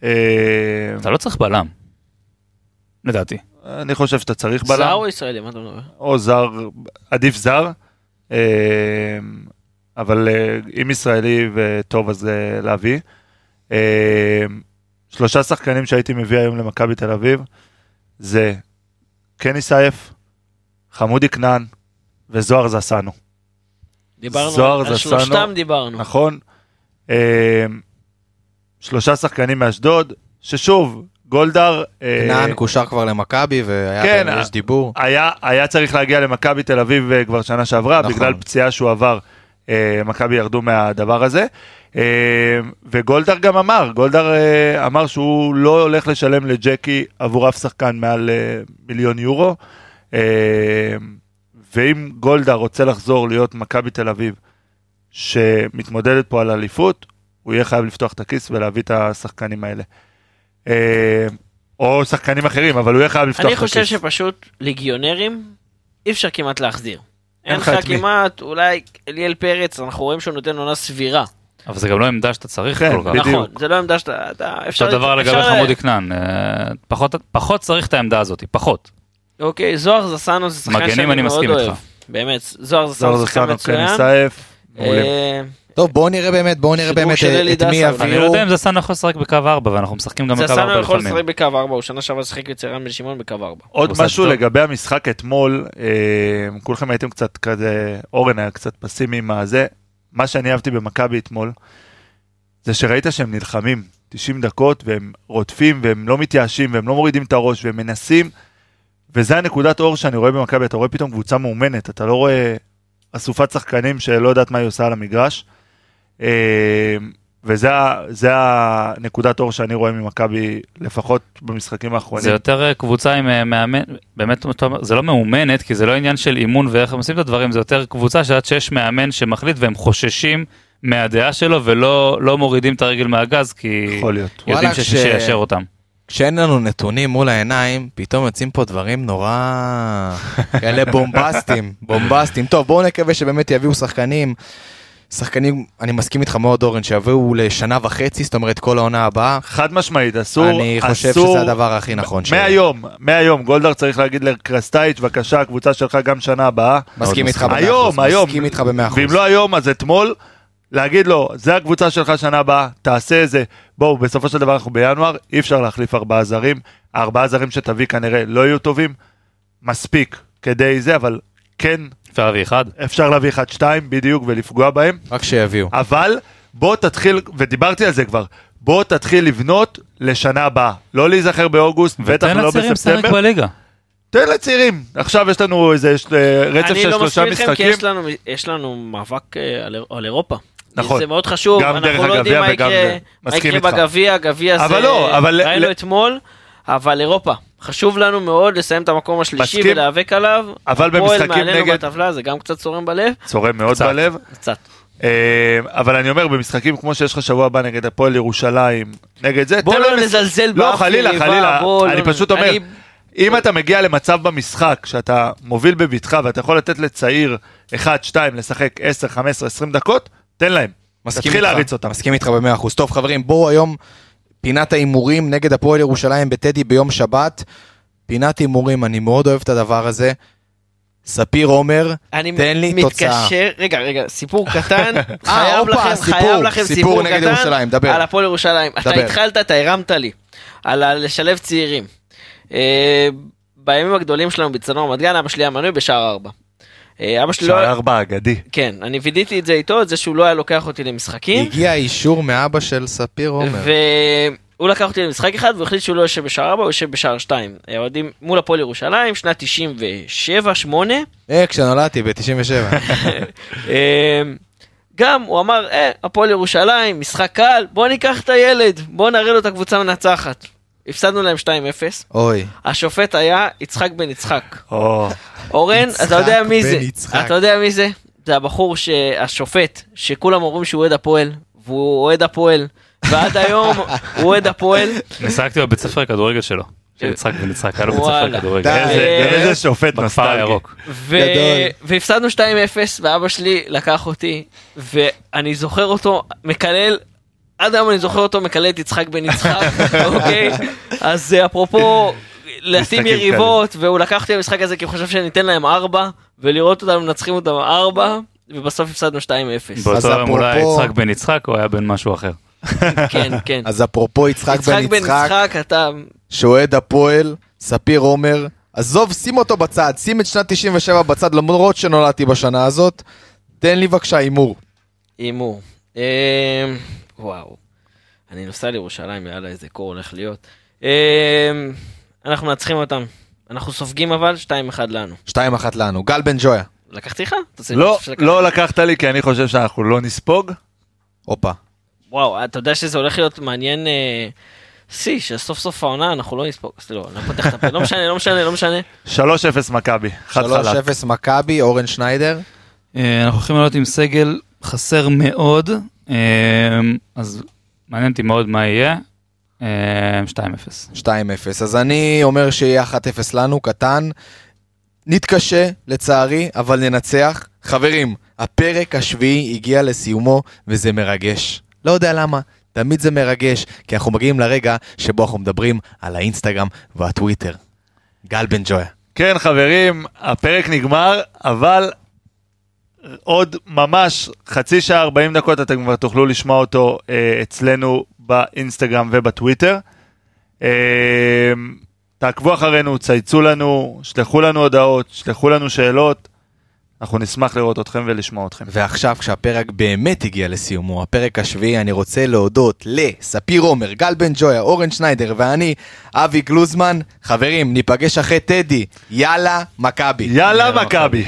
אה, אתה לא צריך בלם. לדעתי. אני חושב שאתה צריך בלם. זר או ישראלי? מה אתה מדבר? או זר, עדיף זר, אה, אבל אה, אם ישראלי וטוב אז אה, להביא. אה, שלושה שחקנים שהייתי מביא היום למכבי תל אביב זה קני סייף, חמודי כנען וזוהר זסנו, דיברנו זוהר על זסנו. שלושתם דיברנו. נכון? אה, שלושה שחקנים מאשדוד, ששוב, גולדהר... אה, כנען קושר כבר למכבי והיה כן, אה, דיבור. היה, היה צריך להגיע למכבי תל אביב אה, כבר שנה שעברה, נכון. בגלל פציעה שהוא עבר, אה, מכבי ירדו מהדבר הזה. אה, וגולדהר גם אמר, גולדהר אה, אמר שהוא לא הולך לשלם לג'קי עבור אף שחקן מעל אה, מיליון יורו. אה, ואם גולדהר רוצה לחזור להיות מכבי תל אביב, שמתמודדת פה על אליפות, הוא יהיה חייב לפתוח את הכיס ולהביא את השחקנים האלה. אה, או שחקנים אחרים, אבל הוא יהיה חייב לפתוח את אני הכיס. חושב שפשוט ליגיונרים אי אפשר כמעט להחזיר. אין לך. כמעט, אולי אליאל פרץ, אנחנו רואים שהוא נותן עונה סבירה. אבל זה גם לא עמדה שאתה צריך כן, כל כך. בדיוק. נכון, זה לא עמדה שאתה... אתה- אפשר... אותו דבר לגבי חמודי כנען, אה, פחות- פחות צריך את העמדה הזאת, פחות. אוקיי, זוהר זסנו זה שחקן מגנים שאני אני מאוד מסכים אוהב. איתך. באמת, זוהר זוהר זסנו זה שחקן זסנו, קני מצוין. סייף, מעולה. אה, טוב, בואו נראה באמת, בואו נראה באמת אה, את מי אבל אני לא יביאו. יודע אם זסן יכול לשחק בקו 4 ואנחנו משחקים גם בקו זסנו 4 יכול לפעמים. לשחק בקו 4, הוא שנה שעברה שיחק אצל רן בן שמעון בקו 4. עוד משהו. לגבי המשחק אתמול, אה, כולכם הייתם קצת כזה, אורן היה קצת פסימי עם הזה. מה שאני אהבתי במכבי אתמול, זה שראית שהם נלחמים 90 דקות והם רודפים והם לא מתייאשים והם לא מורידים את הראש והם מנסים. וזה הנקודת אור שאני רואה במכבי, אתה רואה פתאום קבוצה מאומנת, אתה לא רואה אסופת שחקנים שלא יודעת מה היא עושה על המגרש. אה, וזה הנקודת אור שאני רואה ממכבי, לפחות במשחקים האחרונים. זה יותר אה, קבוצה עם אה, מאמן, באמת זה לא מאומנת, כי זה לא עניין של אימון ואיך הם עושים את הדברים, זה יותר קבוצה שעד שיש מאמן שמחליט והם חוששים מהדעה שלו ולא לא מורידים את הרגל מהגז, כי יכול להיות. יודעים שיש מי שיאשר אותם. כשאין לנו נתונים מול העיניים, פתאום יוצאים פה דברים נורא... כאלה בומבסטים, בומבסטים. טוב, בואו נקווה שבאמת יביאו שחקנים. שחקנים, אני מסכים איתך מאוד אורן, שיביאו לשנה וחצי, זאת אומרת כל העונה הבאה. חד משמעית, אסור, אני חושב אסור, שזה הדבר הכי נכון. מהיום, מהיום, גולדהר צריך להגיד לקרסטייץ', בבקשה, הקבוצה שלך גם שנה הבאה. מסכים איתך במאה היום, אחוז. היום. מסכים איתך במאה אחוז. ואם לא היום, אז אתמול, להגיד לו, זה הקבוצה שלך שנה הבאה, תעשה איזה, בואו, בסופו של דבר אנחנו בינואר, אי אפשר להחליף ארבעה זרים, הארבעה זרים שתביא כנראה לא יהיו טובים, מספיק כדי זה, אבל כן, אפשר להביא אחד. אפשר להביא אחד שתיים בדיוק ולפגוע בהם. רק שיביאו. אבל בוא תתחיל, ודיברתי על זה כבר, בוא תתחיל לבנות לשנה הבאה. לא להיזכר באוגוסט, בטח ותן לא לצעירים לשחק בספטמבר. בליגה. תן לצעירים. עכשיו יש לנו איזה יש, אה, רצף אני של לא שלושה מסכים איתכם כי משחקים. יש לנו- יש לנו מאבק אה, על- על אירופה. נכון. זה מאוד חשוב, אנחנו לא יודעים מה יקרה. בגביע, גביע זה... אבל לא, אבל- ראינו ל- אתמול, אבל אירופה. חשוב לנו מאוד לסיים את המקום השלישי מסכים. ולהיאבק עליו. אבל הפועל במשחקים מעלינו נגד- בטבלה, זה גם קצת צורם בלב. צורם מאוד קצת. בלב. קצת. אה, אבל אני אומר, במשחקים כמו שיש לך שבוע הבא נגד הפועל ירושלים, נגד זה, בוא לא נזלזל לא, באף חלילה, יריבה, חלילה. בוא אני לא- פשוט אומר, אם אתה מגיע למצב במשחק שאתה מוביל בבטחה ואתה יכול לתת לצעיר 1, 2 לשחק 10, 15, 20 דקות, תן להם. מסכים תתחיל להריץ אותם. מסכים איתך במאה אחוז. טוב חברים, בואו היום פינת ההימורים נגד הפועל ירושלים בטדי ביום שבת. פינת הימורים, אני מאוד אוהב את הדבר הזה. ספיר עומר, תן לי תוצאה. אני מתקשר, רגע, רגע, סיפור קטן, אה, חייב, לכם, סיפור, קטן. סיפור, נגד ירושלים, דבר. על הפועל ירושלים. אתה התחלת, אתה הרמת לי, על לשלב צעירים. אה, בימים הגדולים שלנו בצנור רמת גן, אבא שלי היה מנוי בשער 4. אבא שלי לא... שער ארבע אגדי. כן, אני וידאתי את זה איתו, את זה שהוא לא היה לוקח אותי למשחקים. הגיע אישור מאבא של ספיר עומר. והוא לקח אותי למשחק אחד והוא החליט שהוא לא יושב בשער 4, הוא יושב בשער 2. אוהדים מול הפועל ירושלים, שנת 97-8. אה, כשנולדתי ב-97. גם הוא אמר, אה, הפועל ירושלים, משחק קל, בוא ניקח את הילד, בוא נראה לו את הקבוצה המנצחת. הפסדנו להם 2-0, אוי. השופט היה יצחק בן יצחק. או, אורן, אתה יודע מי זה? אתה יודע מי זה? זה הבחור שהשופט, שכולם אומרים שהוא אוהד הפועל, והוא אוהד הפועל, ועד היום הוא אוהד הפועל. משחקתי בבית ספר הכדורגל שלו. של יצחק בן יצחק, היה לו בית ספר וואלה. כדורגל. איזה- שופט בכפר. הירוק. והפסדנו 2-0 ואבא שלי לקח אותי ואני זוכר אותו מקלל עד היום אני זוכר אותו מקלל את יצחק בן יצחק אוקיי אז אה, אפרופו להתאים יריבות והוא לקח אותי למשחק הזה כי הוא חושב שניתן להם 4 ולראות אותנו מנצחים אותם 4 ובסוף הפסדנו 2-0 באותו יום אולי יצחק בן יצחק או היה בן משהו אחר. כן כן אז אפרופו יצחק יצחק בן בן יצחק, יצחק אתה שאוהד הפועל, ספיר עומר, עזוב, שים אותו בצד, שים את שנת 97 בצד, למרות שנולדתי בשנה הזאת. תן לי בבקשה הימור. הימור. וואו. אני נוסע לירושלים, יאללה איזה קור הולך להיות. אמ, אנחנו מנצחים אותם. אנחנו סופגים אבל 2-1 לנו. 2-1 לנו. גל בן ג'ויה. לקחתי לך? לא? לא לקחת לי כי אני חושב שאנחנו לא נספוג. הופה. וואו, אתה יודע שזה הולך להיות מעניין אה, שיא, שסוף סוף העונה אנחנו לא נספוג. לא, אני לא פותח את הפה. לא משנה, לא משנה, לא משנה. 3-0 מכבי, חד חלק. 3-0 מכבי, אורן שניידר. אה, אנחנו הולכים לעלות עם סגל חסר מאוד, אז מעניין אותי מאוד מה יהיה. אה, 2-0. 2-0. אז אני אומר שיהיה 1-0 לנו, קטן. נתקשה, לצערי, אבל ננצח. חברים, הפרק השביעי הגיע לסיומו, וזה מרגש. לא יודע למה, תמיד זה מרגש, כי אנחנו מגיעים לרגע שבו אנחנו מדברים על האינסטגרם והטוויטר. גל בן ג'ויה. כן חברים, הפרק נגמר, אבל עוד ממש חצי שעה 40 דקות אתם כבר תוכלו לשמוע אותו אה, אצלנו באינסטגרם ובטוויטר. אה, תעקבו אחרינו, צייצו לנו, שלחו לנו הודעות, שלחו לנו שאלות. אנחנו נשמח לראות אתכם ולשמוע אתכם. ועכשיו, כשהפרק באמת הגיע לסיומו, הפרק השביעי, אני רוצה להודות לספיר עומר, גל בן ג'ויה, אורן שניידר ואני, אבי גלוזמן. חברים, ניפגש אחרי טדי. יאללה, מכבי. יאללה מכבי.